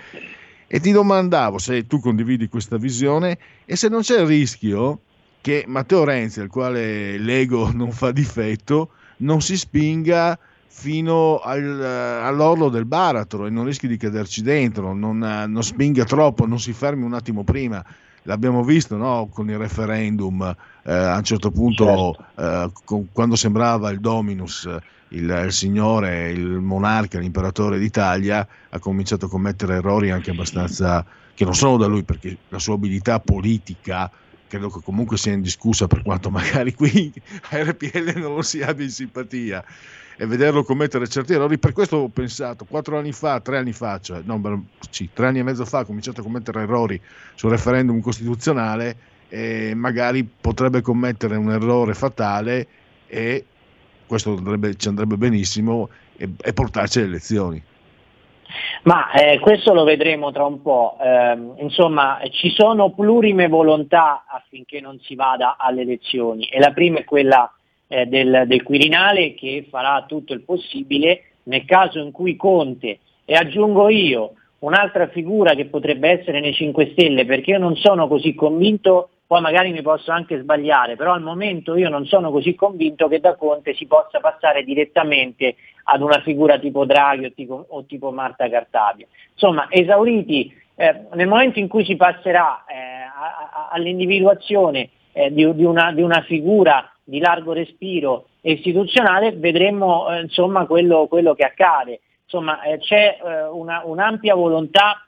E ti domandavo se tu condividi questa visione e se non c'è il rischio che Matteo Renzi, al quale l'ego [laughs] non fa difetto, non si spinga fino al, all'orlo del baratro e non rischi di caderci dentro, non, non, spinga troppo, non si fermi un attimo prima. L'abbiamo visto no? con il referendum, eh, a un certo punto, certo. eh, con, quando sembrava il Dominus, il, il, signore, il monarca, l'imperatore d'Italia, ha cominciato a commettere errori anche abbastanza che non sono da lui, perché la sua abilità politica credo che comunque sia indiscussa per quanto magari qui [laughs] a RPL non lo si abbia in simpatia. E vederlo commettere certi errori per questo ho pensato quattro anni fa, tre anni fa cioè, no, sì, tre anni e mezzo fa ha cominciato a commettere errori sul referendum costituzionale e magari potrebbe commettere un errore fatale e questo andrebbe, ci andrebbe benissimo e, e portarci alle elezioni ma eh, questo lo vedremo tra un po'. Eh, insomma, ci sono plurime volontà affinché non si vada alle elezioni e la prima è quella eh, del, del, Quirinale che farà tutto il possibile nel caso in cui Conte, e aggiungo io, un'altra figura che potrebbe essere nei 5 Stelle, perché io non sono così convinto poi magari mi posso anche sbagliare, però al momento io non sono così convinto che da Conte si possa passare direttamente ad una figura tipo Draghi o tipo, o tipo Marta Cartabia. Insomma, esauriti, eh, nel momento in cui si passerà eh, all'individuazione eh, di, di, una, di, una, figura di largo respiro istituzionale, vedremo eh, insomma, quello, quello, che accade. Insomma, eh, c'è eh, una, un'ampia volontà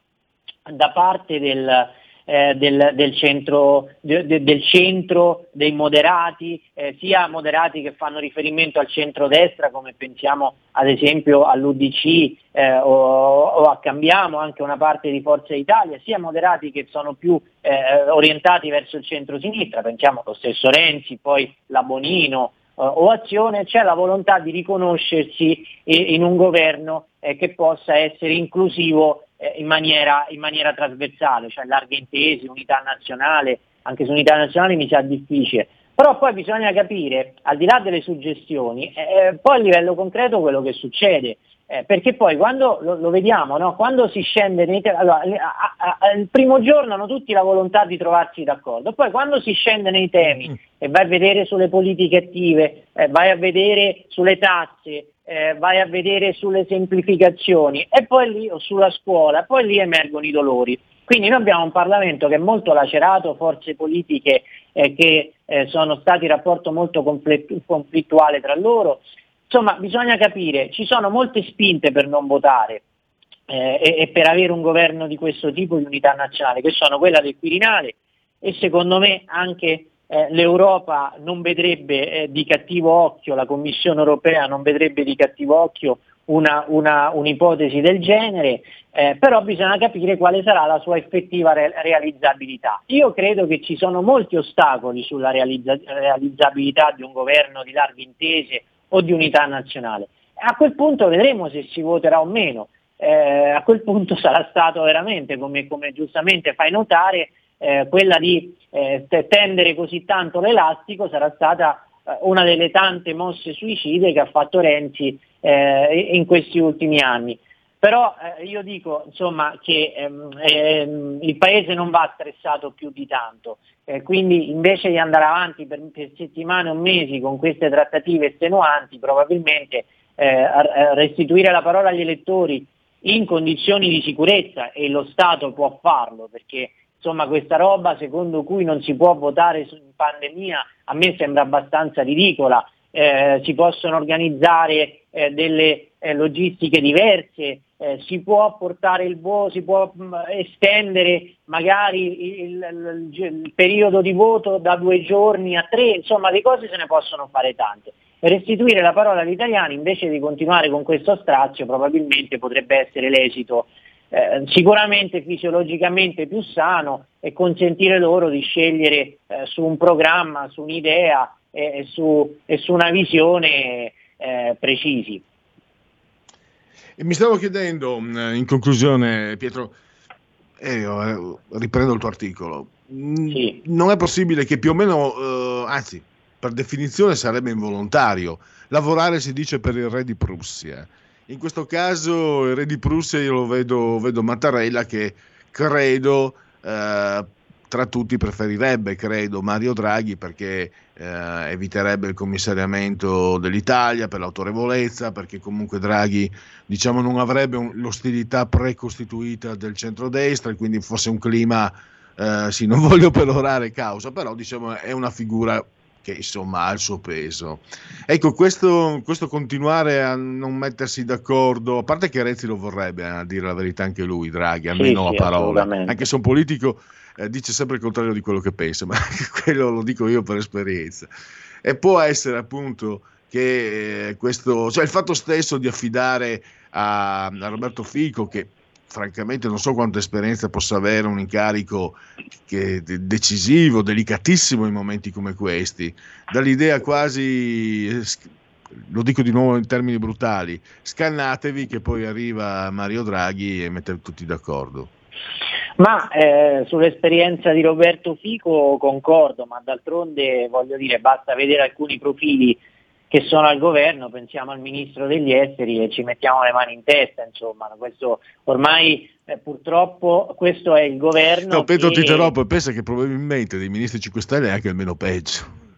da parte del, eh, del, del, centro, de, de, del, centro, dei moderati, eh, sia moderati che fanno riferimento al centro-destra, come pensiamo ad esempio all'UDC eh, o, o, a Cambiamo, anche una parte di Forza Italia, sia moderati che sono più eh, orientati verso il centro-sinistra, pensiamo allo stesso Renzi, poi la Bonino, o azione, c'è la volontà di riconoscersi in un governo eh, che possa essere inclusivo eh, in, maniera, in, maniera, trasversale, cioè larghe intese, unità nazionale, anche su unità nazionale mi sa difficile. Però poi bisogna capire, al di là delle suggestioni, eh, eh poi a livello concreto quello che succede. Eh, perché poi quando lo, lo vediamo, no? quando si scende nei, allora, a, a, a, il primo giorno hanno tutti la volontà di trovarsi d'accordo, poi quando si scende nei temi mm. e vai a vedere sulle politiche attive, eh, vai a vedere sulle tasse, eh, vai a vedere sulle semplificazioni e poi lì, o sulla scuola, poi lì emergono i dolori. Quindi noi abbiamo un Parlamento che è molto lacerato, forze politiche eh, che eh, sono stati in rapporto molto conflittuale tra loro. Insomma, bisogna capire, ci sono molte spinte per non votare eh, e, e per avere un governo di questo tipo di unità nazionale, che sono quella del Quirinale e secondo me anche eh, l'Europa non vedrebbe eh, di cattivo occhio, la Commissione europea non vedrebbe di cattivo occhio una, una, un'ipotesi del genere, eh, però bisogna capire quale sarà la sua effettiva re- realizzabilità. Io credo che ci sono molti ostacoli sulla realizza- realizzabilità di un governo di larghe intese o di unità nazionale. A quel punto vedremo se si voterà o meno. Eh, a quel punto [laughs] sarà stato veramente, come, come giustamente fai notare, eh, quella di eh, tendere così tanto l'elastico sarà stata eh, una delle tante mosse suicide che ha fatto Renzi eh, in questi ultimi anni. Però eh, io dico insomma, che ehm, ehm, il Paese non va stressato più di tanto, eh, quindi invece di andare avanti per, per, settimane o mesi con queste trattative estenuanti, probabilmente restituire la parola agli elettori in condizioni di sicurezza e lo Stato può farlo perché insomma questa roba secondo cui non si può votare in pandemia a me sembra abbastanza ridicola. Eh, si possono organizzare eh, delle, eh, logistiche diverse, eh, si può portare il voto, si può mh, mm, estendere magari il, il, il, periodo di voto da due giorni a tre, insomma le cose se ne possono fare tante. Restituire la parola agli italiani invece di continuare con questo strazio probabilmente potrebbe essere l'esito eh, sicuramente fisiologicamente più sano e consentire loro di scegliere eh, su un programma, su un'idea e, su, e su, una visione eh, precisi. E mi stavo chiedendo, mm, in conclusione, Pietro, eh, eh, riprendo il tuo articolo, mm, sì. non è possibile che più o meno, eh, anzi, per definizione sarebbe involontario, lavorare si dice per il re di Prussia. In questo caso il re di Prussia io lo vedo, vedo Mattarella che credo eh, tra tutti preferirebbe, credo, Mario Draghi perché eh, eviterebbe il commissariamento dell'Italia per l'autorevolezza, perché comunque Draghi diciamo, non avrebbe un, l'ostilità precostituita del centrodestra e quindi fosse un clima, eh, sì, non [laughs] voglio perorare causa, però diciamo, è una figura che insomma ha il suo peso. Ecco, questo, questo, continuare a non mettersi d'accordo, a parte che Renzi lo vorrebbe, a dire la verità anche lui, Draghi, almeno sì, a parole, anche se un politico eh, dice sempre il contrario di quello che pensa, ma [laughs] quello lo dico io per esperienza. E può essere appunto che eh, questo, cioè il fatto stesso di affidare a, a Roberto Fico, che francamente non so quanta esperienza possa avere un incarico che, decisivo, delicatissimo in momenti come questi, dall'idea quasi, lo dico di nuovo in termini brutali, scannatevi che poi arriva Mario Draghi e mette tutti d'accordo. Ma eh, sull'esperienza di Roberto Fico concordo, ma d'altronde voglio dire, basta vedere alcuni profili che sono al governo, pensiamo al ministro degli esteri e ci mettiamo le mani in testa, insomma, questo ormai eh, purtroppo questo è il governo. No, Pedro che... ti interrompo, pensa che probabilmente dei ministri 5 Stelle è anche il meno peggio.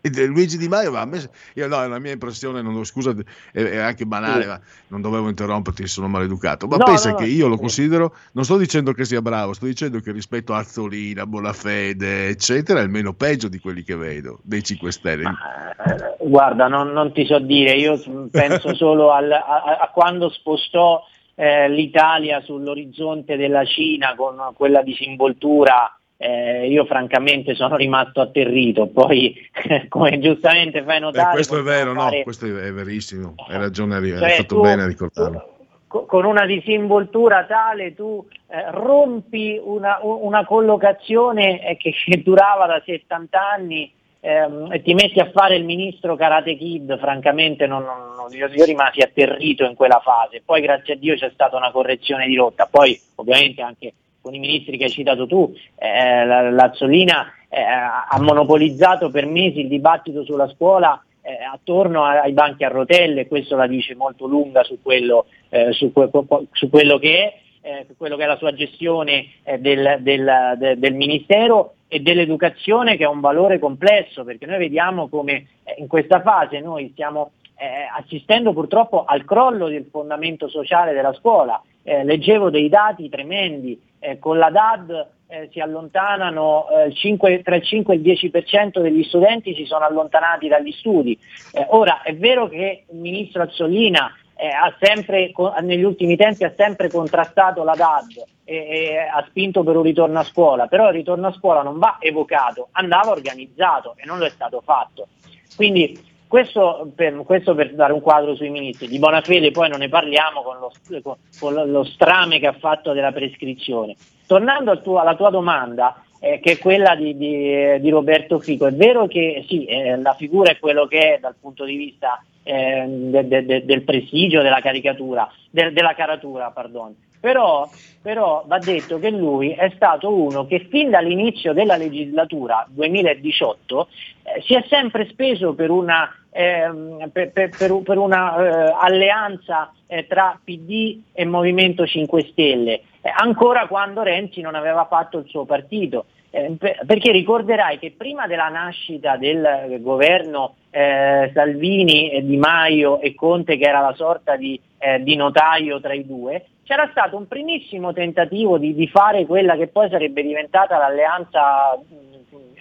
[laughs] Luigi Di Maio, ma a me, io no, la mia impressione, non, scusa, è, è anche banale, sì. ma non dovevo interromperti, sono maleducato. Ma no, pensa no, che io lo considero, non sto dicendo che sia bravo, sto dicendo che rispetto a Azzolina, Bonafede, eccetera, è il meno peggio di quelli che vedo, dei 5 Stelle. Ma, eh, guarda, non, non, ti so dire, io penso [laughs] solo al, a, a, quando spostò eh, l'Italia sull'orizzonte della Cina con quella disinvoltura eh, io francamente sono rimasto atterrito, poi [laughs] come giustamente fai notare... Beh, questo è vero, fare... no, questo è verissimo, hai ragione, hai cioè, fatto tu, bene a ricordarlo. con una disinvoltura tale tu eh, rompi una, una collocazione eh, che, che, [laughs] durava da 70 anni ehm, e ti metti a fare il ministro Karate Kid, francamente non, non, io, io rimasi atterrito in quella fase, poi grazie a Dio c'è stata una correzione di rotta, poi ovviamente anche con i ministri che hai citato tu, eh, Lazzolina eh, ha monopolizzato per mesi il dibattito sulla scuola eh, attorno ai banchi a rotelle, questo la dice molto lunga su quello, eh, su, que- su quello che è. Eh, quello che è la sua gestione eh, del, del, de, del, Ministero e dell'educazione che è un valore complesso perché noi vediamo come eh, in questa fase noi stiamo eh, assistendo purtroppo al crollo del fondamento sociale della scuola. leggevo dei dati tremendi eh, con la DAD eh, si allontanano eh, 5, tra il 5 e il 10% degli studenti si sono allontanati dagli studi. Eh, ora è vero che il ministro Azzolina eh, sempre, negli ultimi tempi ha sempre contrastato la DAD e, e, ha spinto per un ritorno a scuola, però il ritorno a scuola non va evocato, andava organizzato e non lo è stato fatto. Quindi questo per, questo per, dare un quadro sui ministri. Di Bonafede poi non ne parliamo con lo, con, con lo strame che ha fatto della prescrizione. Tornando al tuo, alla tua domanda, eh, che è quella di, di, di, Roberto Fico, è vero che sì, eh, la figura è quello che è dal punto di vista eh, de, de, de, del prestigio, della caricatura, della caratura, pardon. Però, però, va detto che lui è stato uno che fin dall'inizio della legislatura 2018 eh, si è sempre speso per una, ehm, per, per, per, per una eh, alleanza eh, tra PD e Movimento 5 Stelle, eh, ancora quando Renzi non aveva fatto il suo partito. Eh, perché ricorderai che prima della nascita del governo eh, Salvini, Di Maio e Conte, che era la sorta di, eh, di notaio tra i due, c'era stato un primissimo tentativo di, di, fare quella che poi sarebbe diventata l'alleanza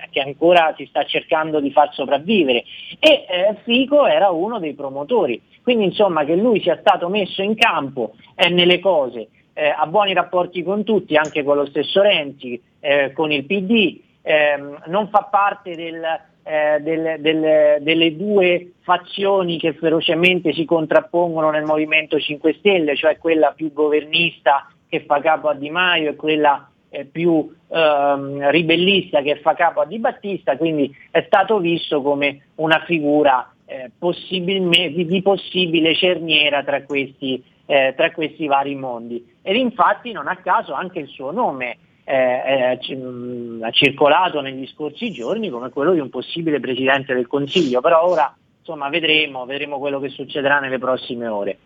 che ancora si sta cercando di far sopravvivere e eh, Fico era uno dei promotori. Quindi insomma che lui sia stato messo in campo è nelle cose, eh, ha buoni rapporti con tutti, anche con lo stesso Renzi, eh, con il PD, ehm, non fa parte del, eh, del, del, delle due fazioni che ferocemente si contrappongono nel Movimento 5 Stelle, cioè quella più governista che fa capo a Di Maio e quella eh, più ehm, ribellista che fa capo a Di Battista, quindi è stato visto come una figura eh, di possibile cerniera tra questi, eh, tra questi vari mondi. Ed infatti non a caso anche il suo nome eh, eh, ha circolato negli scorsi giorni come quello di un possibile Presidente del Consiglio, però ora insomma vedremo, vedremo quello che succederà nelle prossime ore.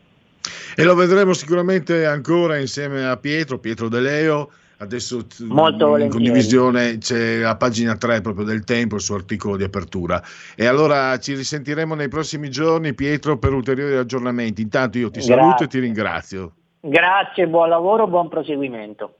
E lo vedremo sicuramente ancora insieme a Pietro, Pietro De Leo. Adesso Molto in condivisione c'è la pagina 3 proprio del Tempo, il suo articolo di apertura. E allora ci risentiremo nei prossimi giorni, Pietro, per ulteriori aggiornamenti. Intanto io ti Grazie. saluto e ti ringrazio. Grazie, buon lavoro, buon proseguimento.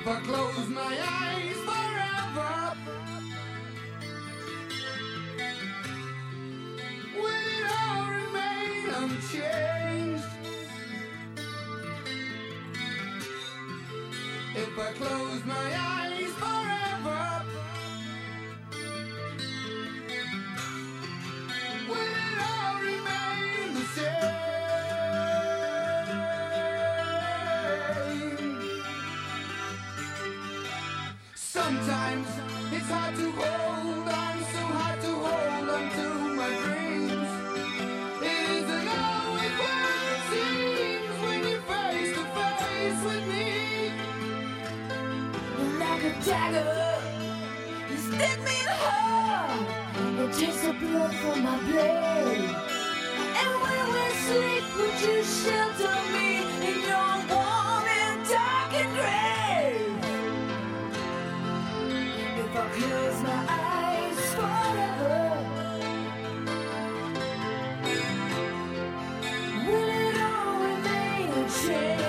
If I close my eyes forever, will it all remain unchanged? If I close my eyes dagger, you stick me in the heart and the blood from my blade. And when we sleep, would you shelter me in your warm and darkened grave? change.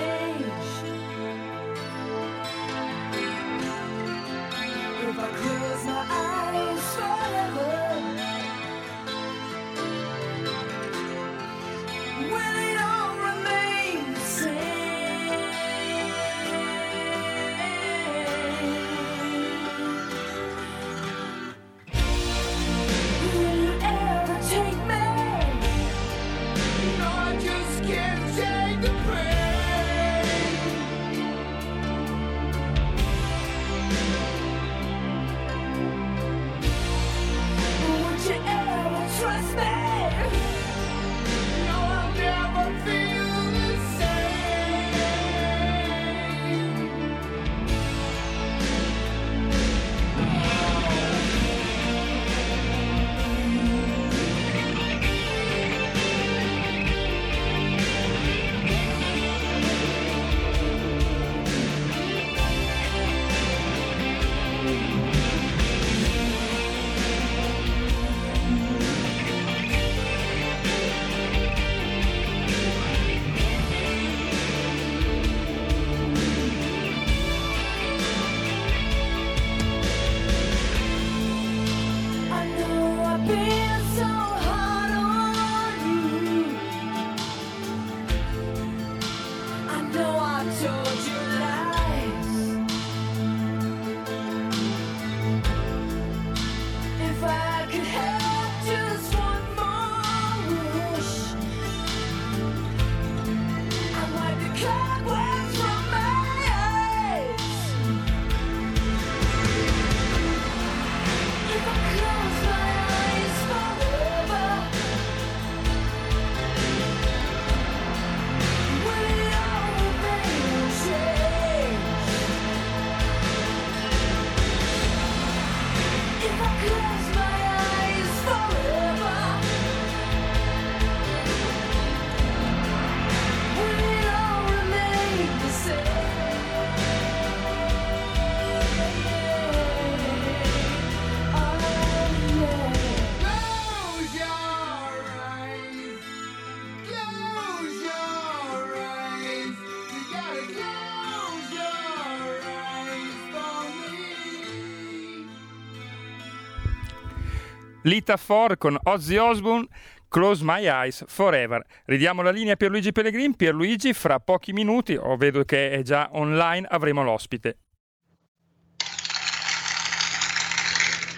Lita Ford con Ozzy Osbourne, Close My Eyes Forever. Ridiamo la linea a Pierluigi Pellegrin. Pierluigi, fra pochi minuti, o vedo che è già online, avremo l'ospite.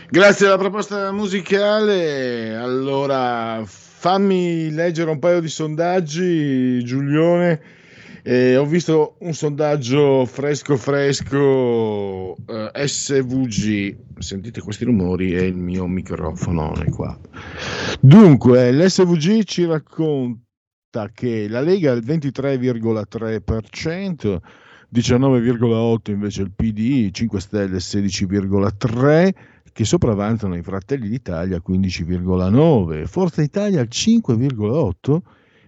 Grazie alla proposta musicale. Allora, fammi leggere un paio di sondaggi, Giulione. Eh, ho visto un sondaggio fresco fresco eh, SVG. Sentite questi rumori? È il mio microfono è qua. Dunque, l'SVG ci racconta che la Lega è il 23,3%, 19,8% invece il PD, 5 Stelle 16,3%, che sopravanzano i Fratelli d'Italia 15,9%, Forza Italia al 5,8%,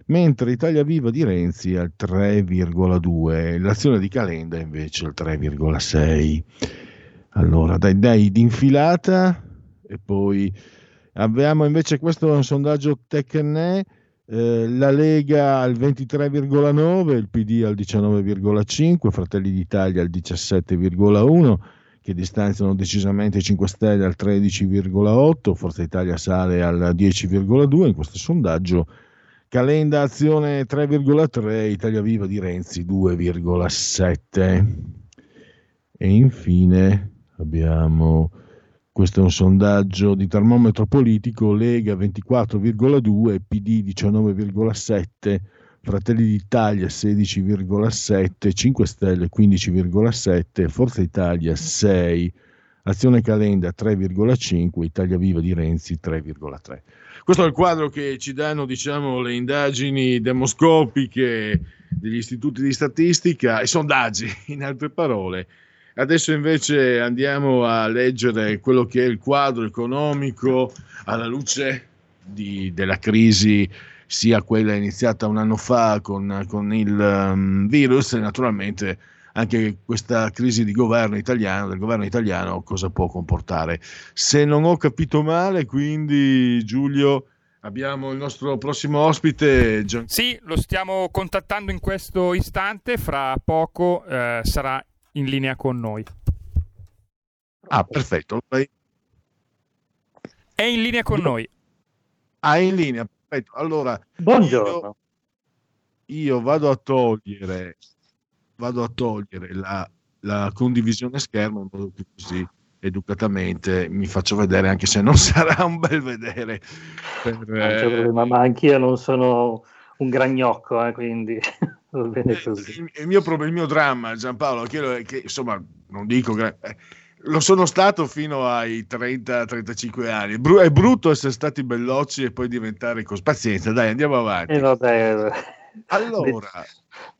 mentre Italia Viva di Renzi al 3,2%, l'azione di Calenda invece al 3,6%. Allora, dai, dai, d'infilata e poi abbiamo invece questo è un sondaggio Tecne, eh, la Lega al 23,9, il PD al 19,5, Fratelli d'Italia al 17,1 che distanziano decisamente i 5 Stelle al 13,8, Forza Italia sale al 10,2 in questo sondaggio, Calenda Azione 3,3, Italia Viva di Renzi 2,7. E infine abbiamo, questo è un sondaggio di termometro politico, Lega 24,2, PD 19,7, Fratelli d'Italia 16,7, 5 Stelle 15,7, Forza Italia 6, Azione Calenda 3,5, Italia Viva di Renzi 3,3. Questo è il quadro che ci danno diciamo, le indagini demoscopiche degli istituti di statistica e sondaggi, [laughs] in altre parole. Adesso invece andiamo a leggere quello che è il quadro economico alla luce di, della crisi sia quella iniziata un anno fa con, con il um, virus e naturalmente anche questa crisi di governo italiano, del governo italiano, cosa può comportare. Se non ho capito male, quindi Giulio, abbiamo il nostro prossimo ospite. Gian... Sì, lo stiamo contattando in questo istante, fra poco eh, sarà in linea con noi. Ah, perfetto. È in linea con noi. Ah, è in linea, perfetto. Allora, Buongiorno. Io, io vado a togliere vado a togliere la, la condivisione schermo in modo che così educatamente mi faccio vedere anche se non [laughs] sarà un bel vedere per, c'è problema, ma anch'io non sono un gragnocco, eh, quindi [laughs] va bene così. il, il mio, il mio dramma Giampaolo che, lo- che, insomma non dico eh, lo sono stato fino ai 30-35 anni è, bru- è brutto essere stati bellocci e poi diventare così pazienza dai andiamo avanti E vabbè, allora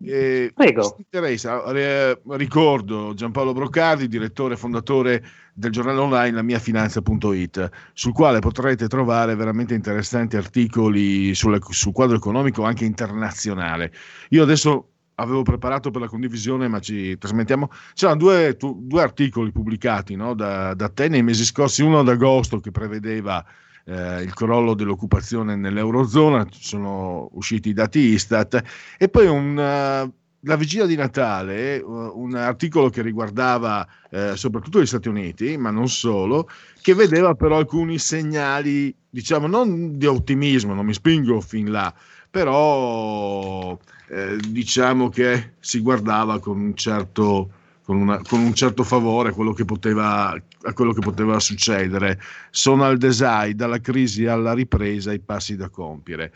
eh, Prego. interessa, eh, ricordo Giampaolo Broccardi, direttore e fondatore del giornale online La mia finanza.it, sul quale potrete trovare veramente interessanti articoli sulle- sul quadro economico anche internazionale. Io adesso avevo preparato per la condivisione, ma ci trasmettiamo. C'erano due, tu- due articoli pubblicati no, da, da te nei mesi scorsi, uno ad agosto che prevedeva eh, il crollo dell'occupazione nell'Eurozona, sono usciti i dati Istat, e poi un, eh, la vigilia di Natale, eh, un articolo che riguardava eh, soprattutto gli Stati Uniti, ma non solo, che vedeva però alcuni segnali, diciamo, non di ottimismo, non mi spingo fin là, però eh, diciamo che si guardava con un certo con, una- con un certo favore a quello, che poteva, a quello che poteva succedere. Sono al design, dalla crisi alla ripresa, i passi da compiere.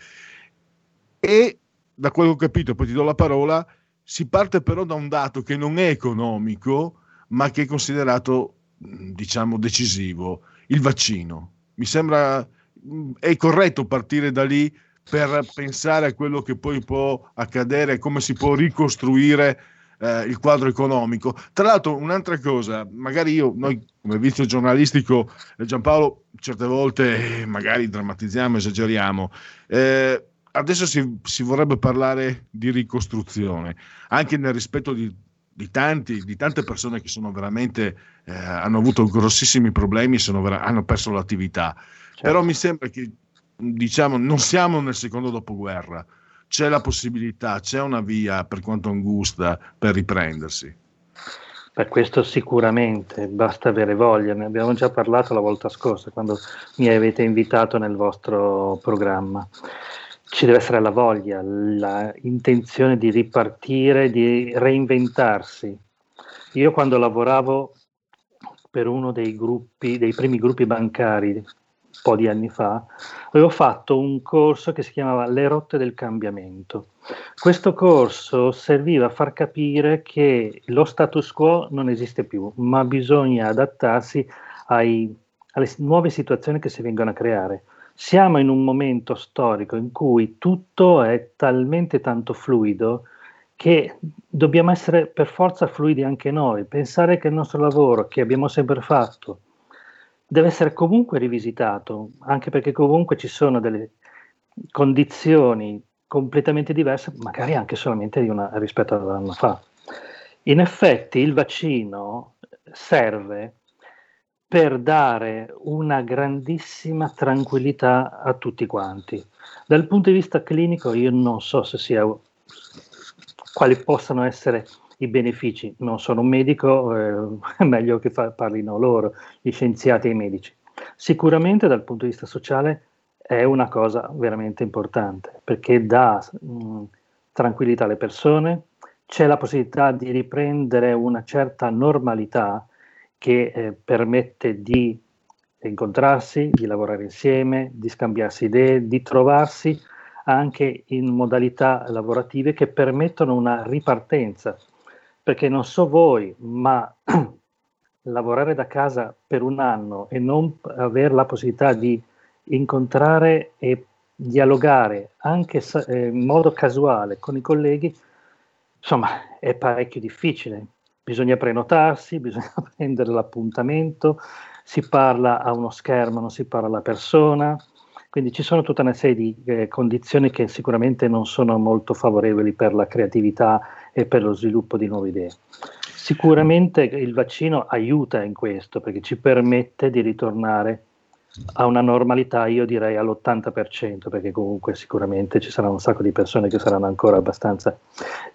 E da quello che ho capito, poi ti do la parola, si parte però da un dato che non è economico, ma che è considerato, diciamo, decisivo, il vaccino. Mi sembra, è corretto partire da lì per pensare a quello che poi può accadere, come si può ricostruire eh, il quadro economico. Tra l'altro, un'altra cosa, magari io, noi come vizio giornalistico, eh, Giampaolo, certe volte eh, magari drammatizziamo, esageriamo. Eh, adesso si, si vorrebbe parlare di ricostruzione, anche nel rispetto di, di tanti, di tante persone che sono veramente, eh, hanno avuto grossissimi problemi, sono vera- hanno perso l'attività. Però mi sembra che, diciamo, non siamo nel secondo dopoguerra, c'è la possibilità, c'è una via, per quanto angusta, per riprendersi. Per questo sicuramente basta avere voglia, ne abbiamo già parlato la volta scorsa quando mi avete invitato nel vostro programma. Ci deve essere la voglia, l'intenzione di ripartire, di reinventarsi. Io quando lavoravo per uno dei gruppi, dei primi gruppi bancari, un po' di anni fa, avevo fatto un corso che si chiamava Le rotte del cambiamento. Questo corso serviva a far capire che lo status quo non esiste più, ma bisogna adattarsi ai, alle nuove situazioni che si vengono a creare. Siamo in un momento storico in cui tutto è talmente tanto fluido che dobbiamo essere per forza fluidi anche noi, pensare che il nostro lavoro, che abbiamo sempre fatto, deve essere comunque rivisitato, anche perché comunque ci sono delle condizioni completamente diverse, magari anche solamente una, rispetto all'anno fa. In effetti il vaccino serve per dare una grandissima tranquillità a tutti quanti. Dal punto di vista clinico io non so se sia quali possano essere i benefici. Non sono un medico, eh, è [laughs] meglio che fa, parlino loro, gli scienziati e i medici. Sicuramente dal punto di vista sociale è una cosa veramente importante perché dà mh, tranquillità alle persone, c'è la possibilità di riprendere una certa normalità che eh, permette di incontrarsi, di lavorare insieme, di scambiarsi idee, di trovarsi anche in modalità lavorative che permettono una ripartenza. Perché non so voi, ma [clears throat] lavorare da casa per un anno e non avere la possibilità di incontrare e dialogare anche eh, in modo casuale con i colleghi, insomma, è parecchio difficile. Bisogna prenotarsi, bisogna [laughs] prendere l'appuntamento, si parla a uno schermo, non si parla alla persona, quindi ci sono tutta una serie di eh, condizioni che sicuramente non sono molto favorevoli per la creatività e per lo sviluppo di nuove idee. Sicuramente il vaccino aiuta in questo perché ci permette di ritornare a una normalità, io direi all'80%, perché comunque sicuramente ci saranno un sacco di persone che saranno ancora abbastanza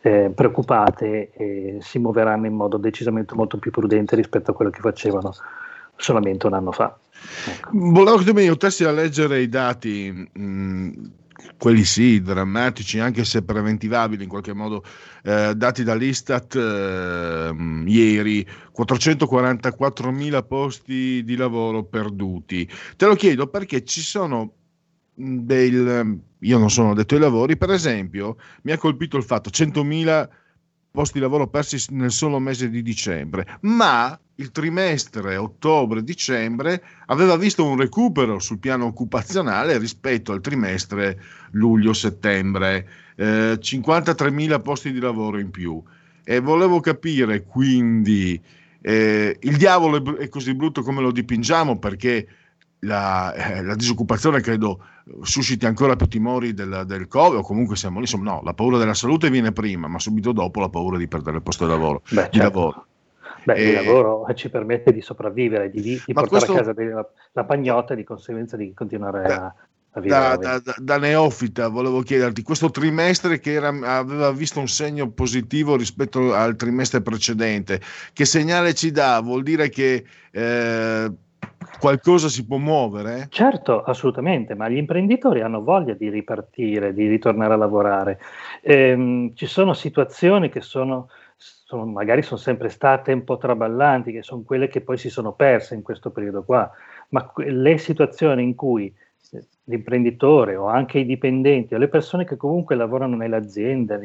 eh, preoccupate e si muoveranno in modo decisamente molto più prudente rispetto a quello che facevano solamente un anno fa. Ecco. Volevo che mi aiutassi a leggere i dati, mh, quelli sì, drammatici, anche se preventivabili in qualche modo, eh, dati dall'Istat eh, ieri, 444.000 posti di lavoro perduti. Te lo chiedo perché ci sono del... Io non sono detto ai lavori, per esempio, mi ha colpito il fatto 100.000 posti di lavoro persi nel solo mese di dicembre, ma il trimestre ottobre-dicembre aveva visto un recupero sul piano occupazionale rispetto al trimestre luglio-settembre, eh, 53.000 posti di lavoro in più. E volevo capire quindi, eh, il diavolo è così brutto come lo dipingiamo perché la, eh, la, disoccupazione credo susciti ancora più timori del, del Covid, o comunque siamo lì, insomma, no, la paura della salute viene prima, ma subito dopo la paura di perdere il posto di lavoro. Beh, certo. di lavoro. Beh, e... il lavoro ci permette di sopravvivere, di, di portare questo... a casa la, la, pagnotta e di conseguenza di continuare da, a. Da, da, da, neofita volevo chiederti, questo trimestre che era, aveva visto un segno positivo rispetto al trimestre precedente, che segnale ci dà? Vuol dire che... Eh, qualcosa si può muovere? Certo, assolutamente, ma gli imprenditori hanno voglia di ripartire, di ritornare a lavorare. Ehm, ci sono situazioni che sono, sono, magari sono sempre state un po' traballanti, che sono quelle che poi si sono perse in questo periodo qua, ma le situazioni in cui l'imprenditore o anche i dipendenti o le persone che comunque lavorano nelle aziende,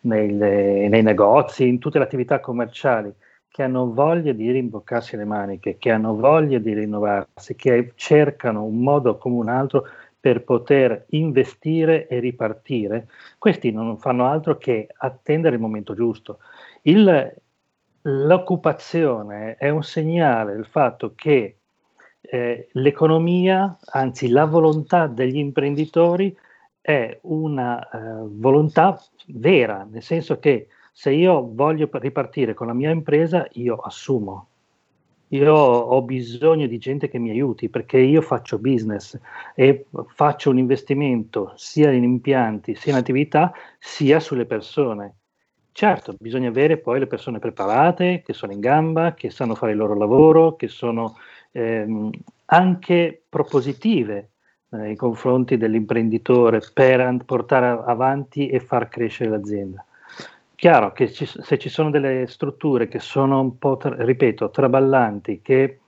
nei, nei, nei negozi, in tutte le attività commerciali, che hanno voglia di rimboccarsi le maniche, che hanno voglia di rinnovarsi, che cercano un modo come un altro per poter investire e ripartire, questi non fanno altro che attendere il momento giusto. Il, l'occupazione è un segnale del fatto che eh, l'economia, anzi la volontà degli imprenditori è una eh, volontà vera, nel senso che se io voglio ripartire con la mia impresa, io assumo. Io ho bisogno di gente che mi aiuti perché io faccio business e faccio un investimento sia in impianti, sia in attività, sia sulle persone. Certo, bisogna avere poi le persone preparate, che sono in gamba, che sanno fare il loro lavoro, che sono ehm, anche propositive eh, nei confronti dell'imprenditore per portare avanti e far crescere l'azienda. Chiaro che ci- se ci sono delle strutture che sono un po', tra- ripeto, traballanti, che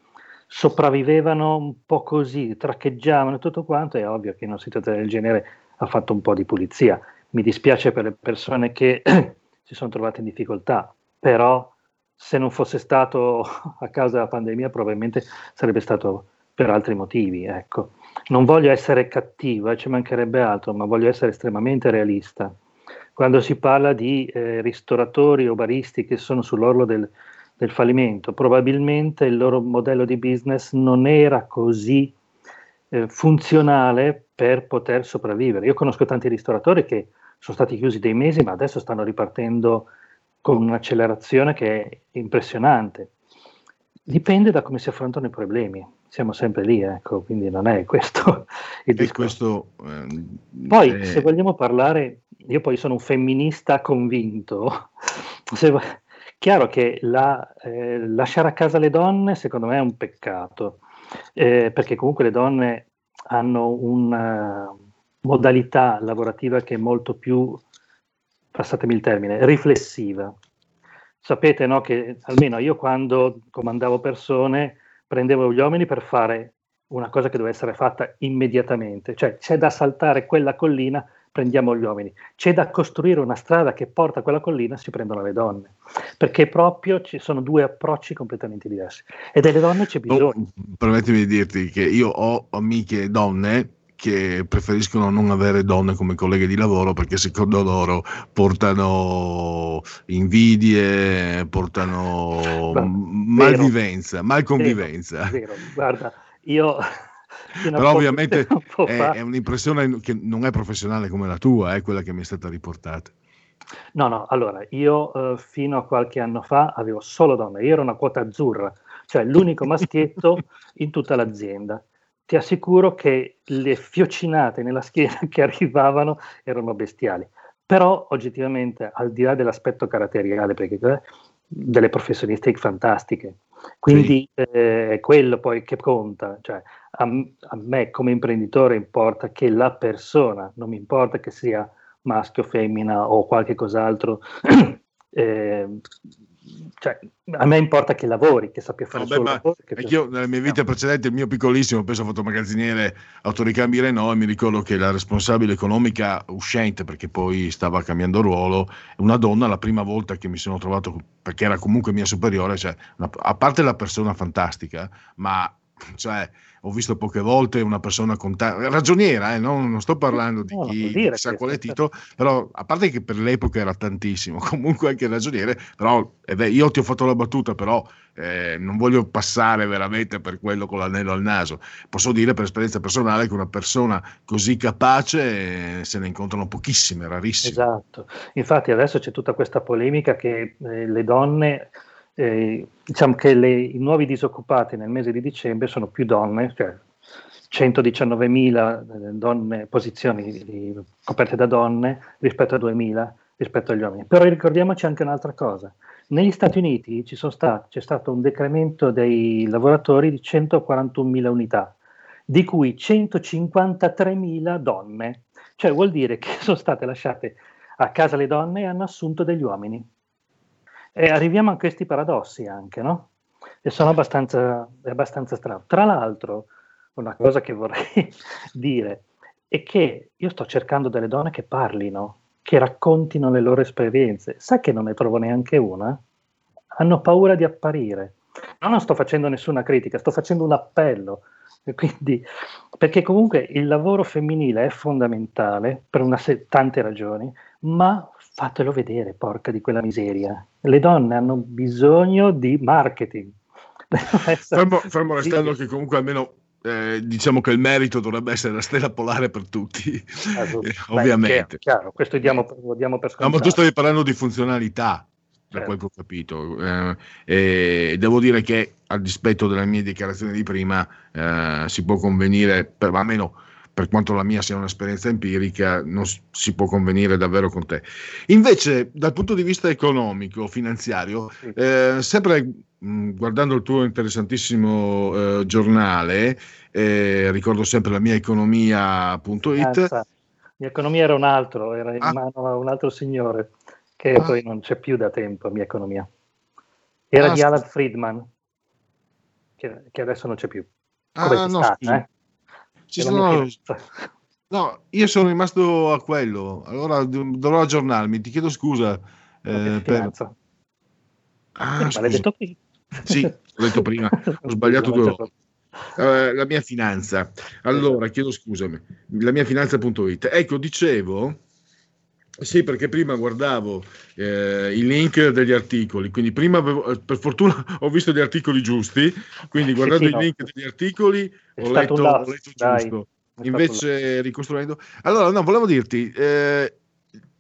sopravvivevano un po' così, traccheggiavano e tutto quanto, è ovvio che in una situazione del genere ha fatto un po' di pulizia. Mi dispiace per le persone che [clears throat] si sono trovate in difficoltà, però se non fosse stato [laughs] a causa della pandemia probabilmente sarebbe stato per altri motivi. Ecco. Non voglio essere cattiva, ci mancherebbe altro, ma voglio essere estremamente realista. Quando si parla di eh, ristoratori o baristi che sono sull'orlo del, del fallimento, probabilmente il loro modello di business non era così eh, funzionale per poter sopravvivere. Io conosco tanti ristoratori che sono stati chiusi dei mesi, ma adesso stanno ripartendo con un'accelerazione che è impressionante. Dipende da come si affrontano i problemi. Siamo sempre lì, ecco, quindi non è questo [laughs] il discorso. questo eh, Poi, è- se vogliamo parlare, io poi sono un femminista convinto. [laughs] Se chiaro che la- eh, lasciare a casa le donne, secondo me, è un peccato, eh, perché comunque le donne hanno una modalità lavorativa che è molto più, passatemi il termine, riflessiva. Sapete, no, che almeno io quando comandavo persone prendevo gli uomini per fare una cosa che doveva essere fatta immediatamente, cioè c'è da saltare quella collina, prendiamo gli uomini, c'è da costruire una strada che porta a quella collina, si prendono le donne, perché proprio ci sono due approcci completamente diversi. E delle donne c'è bisogno. permettimi di dirti che io ho amiche donne che preferiscono non avere donne come colleghe di lavoro perché secondo loro portano invidie, portano Beh, malvivenza, malconvivenza. Vero, guarda, io [laughs] Però ovviamente è, è un'impressione che non è professionale come la tua, è quella che mi è stata riportata. No, no, allora io eh, fino a qualche anno fa avevo solo donne, io ero una quota azzurra, cioè l'unico maschietto [laughs] in tutta l'azienda. Ti assicuro che le fiocinate nella schiena [laughs] che arrivavano erano bestiali, però oggettivamente al di là dell'aspetto caratteriale, perché eh, delle professioniste fantastiche, quindi eh, è quello poi che conta, cioè a, a me come imprenditore importa che la persona, non mi importa che sia maschio, femmina o qualche cos'altro, [clears throat] eh, cioè, a me importa che lavori, che sappia fare il Vabbè, ma lavoro. anch'io nelle mie vite precedenti, il mio piccolissimo, penso fotomagazziniere autoricambi Renault, e mi ricordo che la responsabile economica uscente, perché poi stava cambiando ruolo, una donna, la prima volta che mi sono trovato, perché era comunque mia superiore, cioè, una- a parte la persona fantastica, ma cioè, ho visto poche volte una persona con ta- ragioniera, eh, non, non sto parlando di No, chi dire che- quale titolo, però a parte che per l'epoca era tantissimo, [laughs] comunque anche ragioniere, però eh beh, io ti ho fatto la battuta, però eh, non voglio passare veramente per quello con l'anello al naso. Posso dire per esperienza personale che una persona così capace eh, se ne incontrano pochissime, rarissime. Esatto, infatti adesso c'è tutta questa polemica che eh, le donne, eh, diciamo che le- i nuovi disoccupati nel mese di dicembre sono più donne, cioè 119.000 eh, donne, posizioni di- coperte da donne rispetto a 2.000 rispetto agli uomini. Però ricordiamoci anche un'altra cosa. Negli Stati Uniti ci sono sta- c'è stato un decremento dei lavoratori di 141.000 unità, di cui 153.000 donne. Cioè vuol dire che [laughs] sono state lasciate a casa le donne e hanno assunto degli uomini. E arriviamo a questi paradossi anche, no? E sono abbastanza, abbastanza strano. Tra l'altro, una cosa che vorrei [laughs] dire è che io sto cercando delle donne che parlino, che raccontino le loro esperienze. Sai che non ne trovo neanche una? Hanno paura di apparire. No, non sto facendo nessuna critica, sto facendo un appello. Quindi, perché comunque il lavoro femminile è fondamentale per una se- tante ragioni, ma fatelo vedere, porca di quella miseria. Le donne hanno bisogno di marketing. [laughs] Fermo, fermo restando che comunque almeno eh, diciamo che il merito dovrebbe essere la stella polare per tutti, Eh, [laughs] Beh, ovviamente. chiaro, chiaro, questo diamo, lo diamo per No, ma scontato. tu stavi parlando di funzionalità, da Certo. quel che ho capito. Eh, e devo dire che, a dispetto delle mie dichiarazioni di prima, eh, si può convenire, per, almeno per quanto la mia sia un'esperienza empirica, non si può convenire davvero con te. Invece, dal punto di vista economico, finanziario, eh, sempre mh, guardando il tuo interessantissimo eh, giornale, eh, ricordo sempre la mia economia.it. Anza, mia economia era un altro, era in Ah. mano a un altro signore che Ah. poi non c'è più da tempo, mia economia. Era Ah, di. Alan Friedman, che, che adesso non c'è più. Ah, Come c'è no, stata, eh? Sì, mia no, io sono rimasto a quello, allora dov- dovrò aggiornarmi, ti chiedo scusa. eh, per... Ah, Eh, ma scusa. l'hai detto qui? Sì, l'ho detto prima, [laughs] ho sbagliato due volte. Eh, la mia finanza. Allora, chiedo scusami, la mia finanza.it. Ecco, dicevo, sì, perché prima guardavo eh, i link degli articoli, quindi prima avevo- eh, per fortuna [laughs] ho visto gli articoli giusti, quindi [laughs] Sì, guardando sì, i no. link degli articoli ho letto, ho letto dai. giusto. Stato Invece ricostruendo... Allora, no, volevo dirti, eh,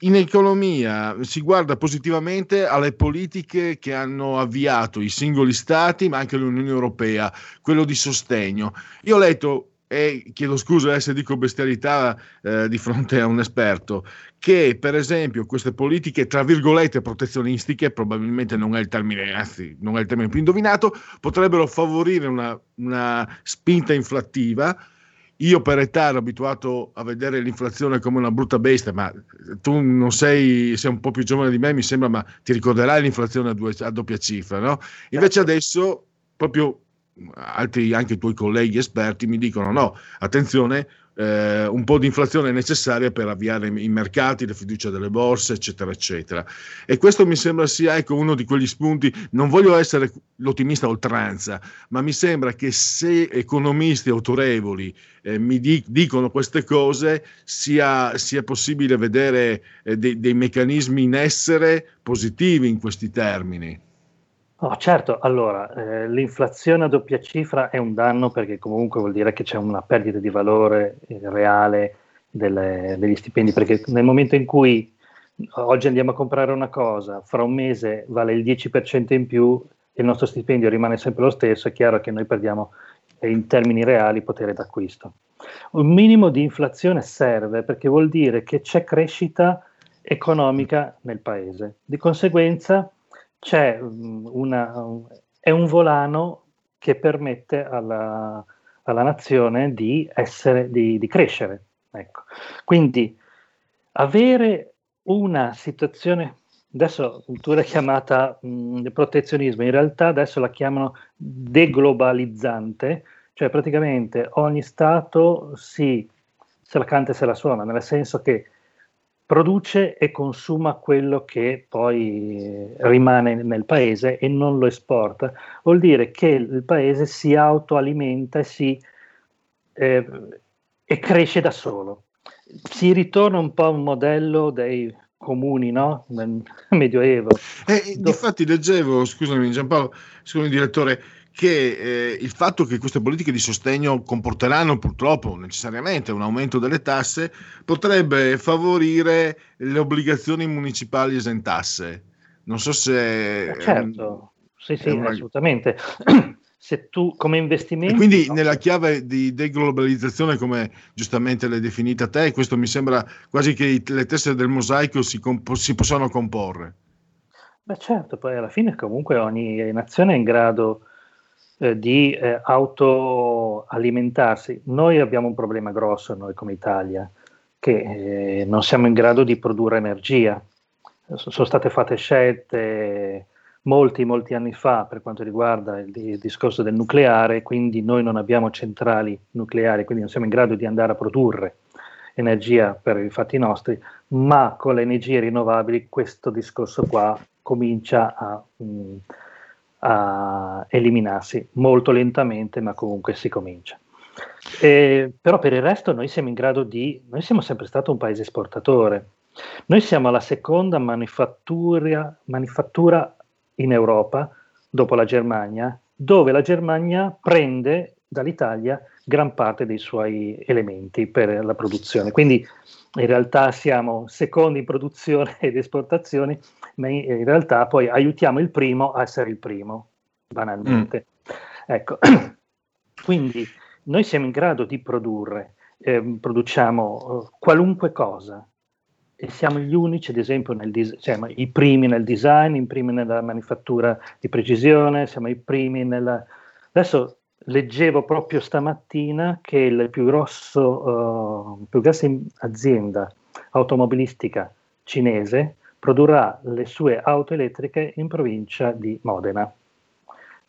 in economia si guarda positivamente alle politiche che hanno avviato i singoli stati, ma anche l'Unione Europea, quello di sostegno. Io ho letto, e chiedo scusa eh, se dico bestialità eh, di fronte a un esperto, che per esempio queste politiche, tra virgolette, protezionistiche, probabilmente non è il termine, anzi non è il termine più indovinato, potrebbero favorire una, una spinta inflattiva. Io per età ero abituato a vedere l'inflazione come una brutta bestia, ma tu non sei, sei un po' più giovane di me, mi sembra, ma ti ricorderai l'inflazione a, due- a doppia cifra, no? Invece adesso, proprio altri anche i tuoi colleghi esperti mi dicono no, attenzione, eh, un po' di inflazione è necessaria per avviare i mercati, la fiducia delle borse, eccetera, eccetera. E questo mi sembra sia ecco, uno di quegli spunti, non voglio essere l'ottimista oltranza, ma mi sembra che se economisti autorevoli eh, mi di- dicono queste cose, sia, sia possibile vedere eh, dei, dei meccanismi in essere positivi in questi termini. Oh, certo, allora, eh, l'inflazione a doppia cifra è un danno perché comunque vuol dire che c'è una perdita di valore eh, reale delle- degli stipendi, perché nel momento in cui oggi andiamo a comprare una cosa, fra un mese vale il 10% in più e il nostro stipendio rimane sempre lo stesso, è chiaro che noi perdiamo eh, in termini reali potere d'acquisto. Un minimo di inflazione serve perché vuol dire che c'è crescita economica nel paese. Di conseguenza c'è mm, una, è un volano che permette alla, alla nazione di, essere, di, di crescere. Ecco. Quindi avere una situazione, adesso tu l'hai chiamata mh, protezionismo, in realtà adesso la chiamano deglobalizzante, cioè praticamente ogni Stato si, se la canta e se la suona, nel senso che produce e consuma quello che poi eh, rimane nel paese e non lo esporta, vuol dire che il paese si autoalimenta e, si, eh, e cresce da solo. Si ritorna un po' a un modello dei comuni, no? Nel [laughs] Medioevo. E infatti leggevo, scusami Giampaolo, scusami direttore, che eh, il fatto che queste politiche di sostegno comporteranno purtroppo necessariamente un aumento delle tasse potrebbe favorire le obbligazioni municipali esentasse. Non so se... Eh, certo, sì, sì, una- assolutamente. [clears throat] Se tu come investimento... E quindi nella chiave di deglobalizzazione, come giustamente l'hai definita te, questo mi sembra quasi che le teste del mosaico si, compo- si possano comporre. Beh, certo, poi alla fine comunque ogni nazione è in grado eh, di eh, autoalimentarsi. Noi abbiamo un problema grosso, noi come Italia, che eh, non siamo in grado di produrre energia. Sono state fatte scelte molti, molti anni fa per quanto riguarda il, il discorso del nucleare, quindi noi non abbiamo centrali nucleari, quindi non siamo in grado di andare a produrre energia per i fatti nostri, ma con le energie rinnovabili questo discorso qua comincia a, mh, a eliminarsi molto lentamente, ma comunque si comincia. E, però per il resto noi siamo in grado di, noi siamo sempre stato un paese esportatore, noi siamo la seconda manifattura, manifattura in Europa dopo la Germania, dove la Germania prende dall'Italia gran parte dei suoi elementi per la produzione. Quindi in realtà siamo secondi in produzione [laughs] ed esportazioni, ma in realtà poi aiutiamo il primo a essere il primo, banalmente. Ecco, [clears throat] quindi noi siamo in grado di produrre ehm, produciamo eh, qualunque cosa. E siamo gli unici, ad esempio, nel dis- siamo i primi nel design, i primi nella manifattura di precisione, siamo i primi nella... Adesso leggevo proprio stamattina che il più grosso, uh, più grossa azienda automobilistica cinese produrrà le sue auto elettriche in provincia di Modena.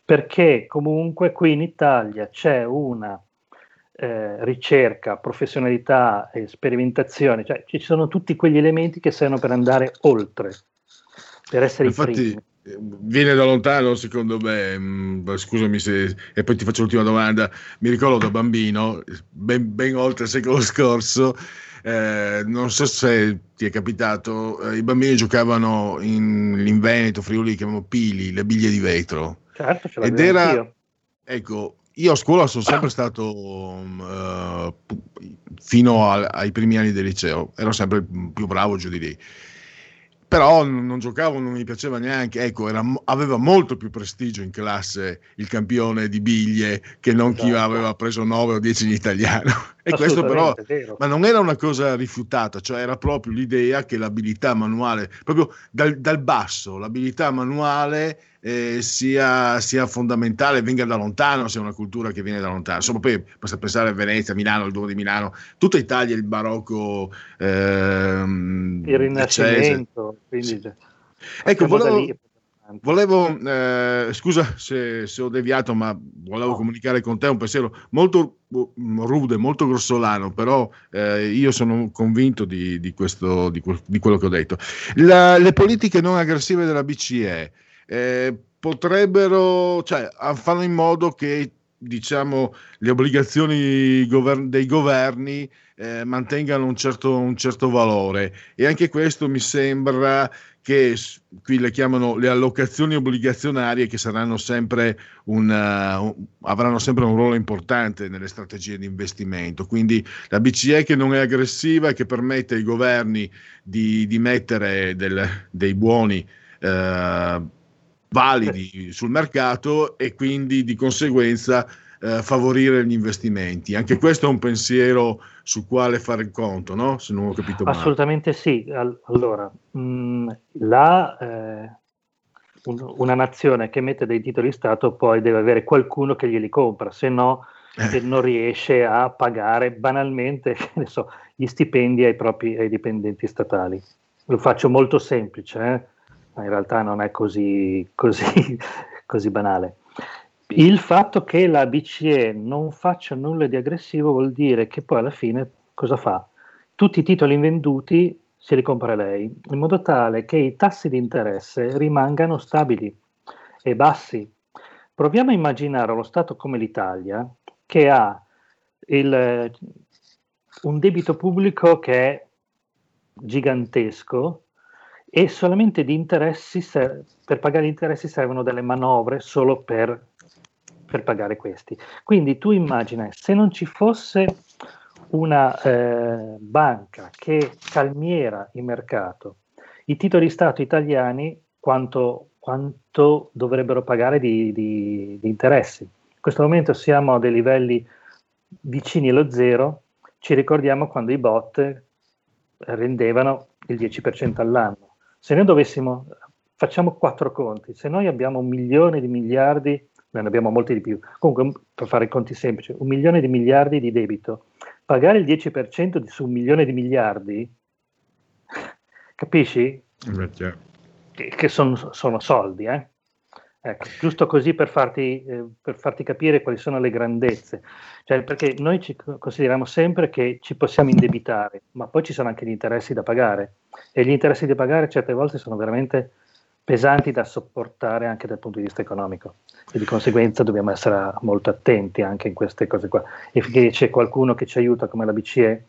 Perché comunque qui in Italia c'è una eh, ricerca, professionalità e sperimentazione, cioè ci sono tutti quegli elementi che servono per andare oltre, per essere Infatti, i primi. Viene da lontano, secondo me. mm, Scusami se. E poi ti faccio l'ultima domanda. Mi ricordo da bambino, ben, ben oltre il secolo scorso, eh, non so se ti è capitato, eh, i bambini giocavano in, in Veneto, Friuli, chiamano pili, le biglie di vetro. Certo, ce Ed era, anch'io. ecco, io a scuola sono sempre stato um, pu- fino al- ai primi anni del liceo, ero sempre più bravo giù di lì. Però non, giocavo, non mi piaceva neanche. Ecco, era aveva molto più prestigio in classe il campione di biglie che non chi Esatto. aveva preso 9 o 10 in italiano. E questo però, ma non era una cosa rifiutata, cioè era proprio l'idea che l'abilità manuale, proprio dal, dal basso, l'abilità manuale eh, sia, sia fondamentale, venga da lontano, sia una cultura che viene da lontano. Insomma, poi basta pensare a Venezia, Milano, il Duomo di Milano, tutta Italia, il barocco, ehm, Il. Rinascimento, quindi Ecco, partiamo da volevo, lì. Volevo, eh, scusa se, se ho deviato, ma volevo comunicare con te un pensiero molto mm, rude, molto grossolano, però eh, io sono convinto di, di questo, di, di quello che ho detto. La- le politiche non aggressive della BCE eh, potrebbero, cioè, fanno in modo che diciamo, le obbligazioni gover- dei governi eh, mantengano un certo, un certo valore. E anche questo mi sembra che qui le chiamano le allocazioni obbligazionarie che sempre un, uh, un- avranno sempre un ruolo importante nelle strategie di investimento. Quindi la BCE che non è aggressiva e che permette ai governi di, di mettere del- dei buoni eh, validi sul mercato e quindi di conseguenza eh, favorire gli investimenti. Anche questo è un pensiero sul quale fare il conto, no? Se non ho capito male. Assolutamente sì. Al- allora, mh, la, eh, un- una nazione che emette dei titoli di Stato poi deve avere qualcuno che glieli compra, se no Eh. non riesce a pagare banalmente [laughs] so, gli stipendi ai propri ai dipendenti statali. Lo faccio molto semplice, eh, ma in realtà non è così, così, [laughs] così banale. Il fatto che la BCE non faccia nulla di aggressivo vuol dire che poi alla fine cosa fa? Tutti i titoli invenduti se li compra lei, in modo tale che i tassi di interesse rimangano stabili e bassi. Proviamo a immaginare uno Stato come l'Italia che ha il- un debito pubblico che è gigantesco e solamente di interessi, per pagare gli interessi servono delle manovre solo per, per pagare questi. Quindi tu immagina, se non ci fosse una eh, banca che calmiera il mercato, i titoli di Stato italiani quanto, quanto dovrebbero pagare di, di- di interessi? In questo momento siamo a dei livelli vicini allo zero, ci ricordiamo quando i bot rendevano il 10% all'anno. Se noi dovessimo, facciamo quattro conti, se noi abbiamo un milione di miliardi, ne abbiamo molti di più, comunque per fare i conti semplici, un milione di miliardi di debito, pagare il 10% di, su un milione di miliardi, capisci? Eh, chiaro. Che, che son- sono soldi, eh? Ecco, giusto così per farti, eh, per farti capire quali sono le grandezze. Cioè, perché noi ci consideriamo sempre che ci possiamo indebitare, ma poi ci sono anche gli interessi da pagare e gli interessi da pagare certe volte sono veramente pesanti da sopportare anche dal punto di vista economico. E di conseguenza dobbiamo essere molto attenti anche in queste cose qua. E finché c'è qualcuno che ci aiuta come la BCE,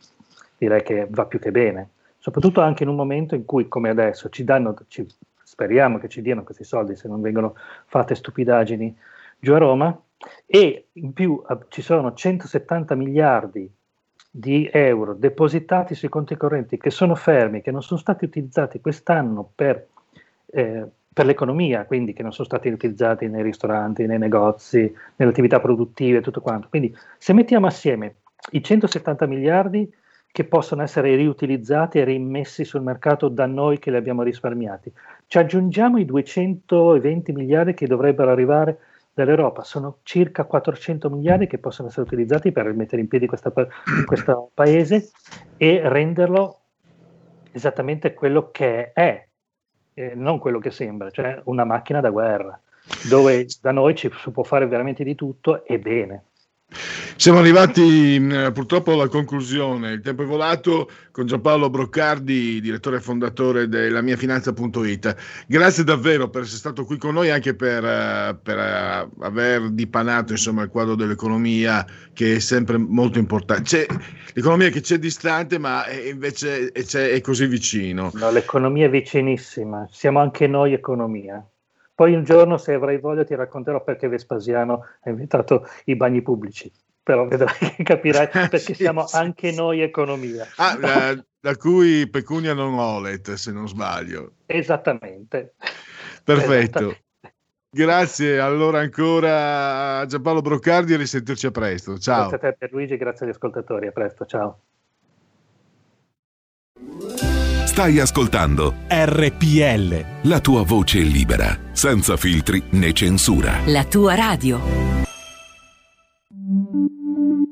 direi che va più che bene, soprattutto anche in un momento in cui come adesso ci danno, ci- speriamo che ci diano questi soldi se non vengono fatte stupidaggini giù a Roma. E in più ci sono 170 miliardi di euro depositati sui conti correnti che sono fermi, che non sono stati utilizzati quest'anno per, eh, per l'economia, quindi che non sono stati utilizzati nei ristoranti, nei negozi, nelle attività produttive, tutto quanto. Quindi se mettiamo assieme i 170 miliardi che possono essere riutilizzati e rimmessi sul mercato da noi che li abbiamo risparmiati. Ci aggiungiamo i 220 miliardi che dovrebbero arrivare dall'Europa, sono circa 400 miliardi che possono essere utilizzati per mettere in piedi questa, questo paese e renderlo esattamente quello che è, eh, non quello che sembra, cioè una macchina da guerra, dove da noi ci si può fare veramente di tutto e bene. Siamo arrivati mh, purtroppo alla conclusione, il tempo è volato con Giampaolo Broccardi, direttore e fondatore della miafinanza.it. Grazie davvero per essere stato qui con noi anche per, eh, per, eh, aver dipanato insomma, il quadro dell'economia che è sempre molto importante. C'è l'economia che c'è distante ma è, invece è, è così vicino. No, l'economia è vicinissima, siamo anche noi economia. Poi un giorno, se avrai voglia, ti racconterò perché Vespasiano ha inventato i bagni pubblici. Però vedrai [laughs] che capirai perché siamo anche noi economia. Ah, da, da cui pecunia non olet, se non sbaglio. Esattamente. Perfetto. Grazie allora ancora a Giampaolo Broccardi e risentirci a presto. Ciao. Grazie a te Pierluigi, grazie agli ascoltatori. A presto, ciao. Stai ascoltando RPL. la tua voce libera, senza filtri né censura. La tua radio.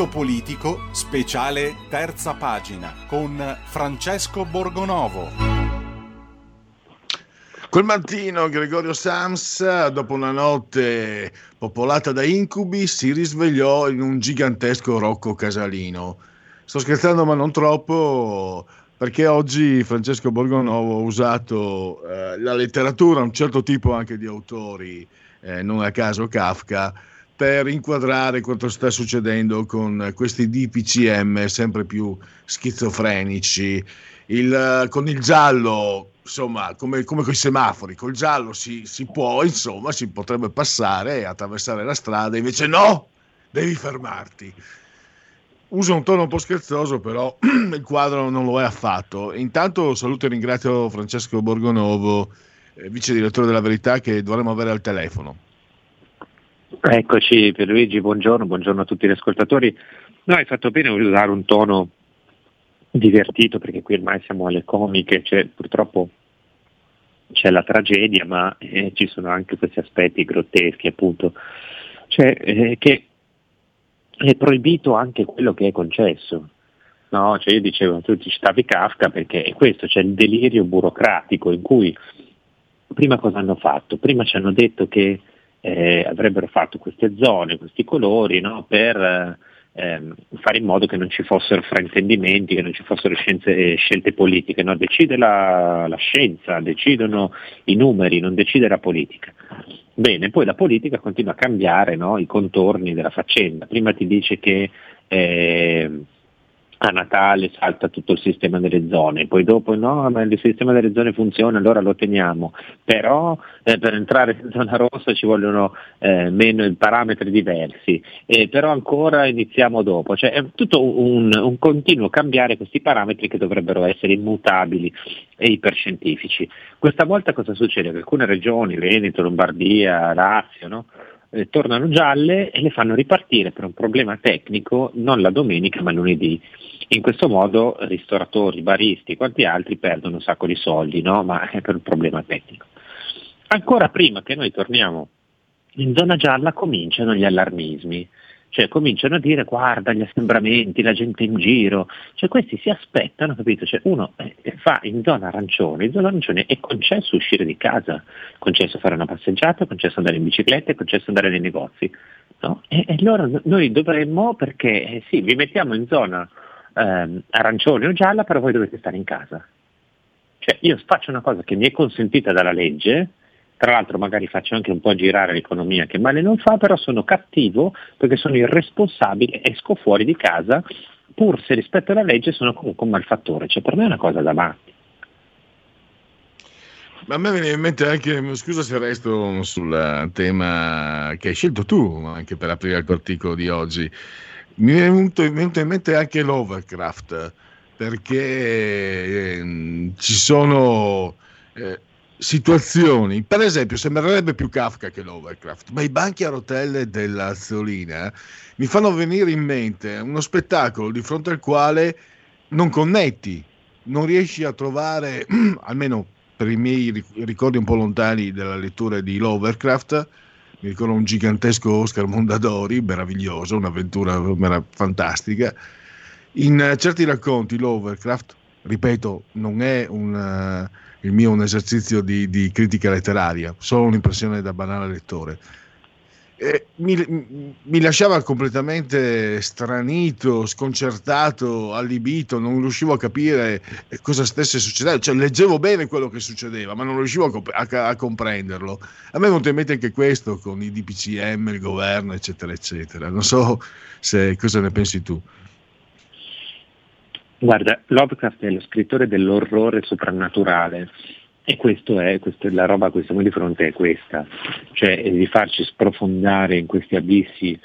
Punto politico, speciale terza pagina, con Francesco Borgonovo. Quel mattino Gregorio Sams, dopo una notte popolata da incubi, si risvegliò in un gigantesco Rocco Casalino. Sto scherzando ma non troppo, perché oggi Francesco Borgonovo ha usato eh, la letteratura, un certo tipo anche di autori, eh, non a caso Kafka, per inquadrare quanto sta succedendo con questi DPCM sempre più schizofrenici. Il, con il giallo, insomma, come, come con i semafori, col giallo si, si può, insomma, si potrebbe passare e attraversare la strada, invece no, devi fermarti. Uso un tono un po' scherzoso, però [clears throat] il quadro non lo è affatto. Intanto saluto e ringrazio Francesco Borgonovo, eh, vice direttore della Verità, che dovremmo avere al telefono. Eccoci Pierluigi, buongiorno, buongiorno a tutti gli ascoltatori. No, hai fatto bene usare un tono divertito perché qui ormai siamo alle comiche, cioè, purtroppo c'è la tragedia ma eh, ci sono anche questi aspetti grotteschi appunto, cioè, eh, che è proibito anche quello che è concesso. No, cioè io dicevo, tu ti citavi Kafka perché è questo, c'è il delirio burocratico in cui prima cosa hanno fatto? Prima ci hanno detto che eh, avrebbero fatto queste zone, questi colori no, per ehm, fare in modo che non ci fossero fraintendimenti, che non ci fossero scienze, eh, scelte politiche. No? Decide la, la, scienza, decidono i numeri, non decide la politica. Bene, poi la politica continua a cambiare no, i contorni della faccenda. Prima ti dice che eh, a Natale salta tutto il sistema delle zone, poi dopo no, ma il sistema delle zone funziona, allora lo teniamo, però eh, per entrare in zona rossa ci vogliono eh, meno parametri diversi, eh, però ancora iniziamo dopo, cioè è tutto un, un, continuo cambiare questi parametri che dovrebbero essere immutabili e iperscientifici. Questa volta cosa succede? Che alcune regioni, Veneto, Lombardia, Lazio, no? Eh, tornano gialle e le fanno ripartire per un problema tecnico non la domenica ma lunedì. In questo modo ristoratori, baristi e quanti altri perdono un sacco di soldi, no? ma è per un problema tecnico. Ancora prima che noi torniamo in zona gialla cominciano gli allarmismi, cioè cominciano a dire guarda gli assembramenti, la gente in giro, cioè questi si aspettano, capito? Cioè uno eh, fa in zona arancione, in zona arancione è concesso uscire di casa, è concesso fare una passeggiata, è concesso andare in bicicletta, è concesso andare nei negozi, no? E, e allora noi dovremmo, perché eh, sì, vi mettiamo in zona ehm, arancione o gialla, però voi dovete stare in casa. Cioè io faccio una cosa che mi è consentita dalla legge, tra l'altro magari faccio anche un po' girare l'economia che male non fa, però sono cattivo perché sono irresponsabile, esco fuori di casa, pur se rispetto alla legge sono comunque un malfattore, cioè per me è una cosa da matti. Ma a me viene in mente anche, scusa se resto sul tema che hai scelto tu, anche per aprire il tuo articolo di oggi, mi è venuto, in mente anche l'Overcraft, perché eh, ci sono eh, situazioni, per esempio sembrerebbe più Kafka che l'Overcraft, ma i banchi a rotelle della Zolina mi fanno venire in mente uno spettacolo di fronte al quale non connetti, non riesci a trovare, [clears throat] almeno per i miei ricordi un po' lontani della lettura di Lovecraft, mi ricordo un gigantesco Oscar Mondadori, meraviglioso, un'avventura fantastica. In certi racconti Lovecraft, ripeto, non è un, il mio un esercizio di, di, critica letteraria, solo un'impressione da banale lettore. Mi, mi, lasciava completamente stranito, sconcertato, allibito, non riuscivo a capire cosa stesse succedendo, cioè leggevo bene quello che succedeva, ma non riuscivo a, a, a comprenderlo. A me è venuto in mente anche questo con i DPCM, il governo, eccetera, eccetera. Non so se, cosa ne pensi tu. Guarda, Lovecraft è lo scrittore dell'orrore soprannaturale e è, questa la roba a cui siamo di fronte, è questa, cioè di farci sprofondare in questi abissi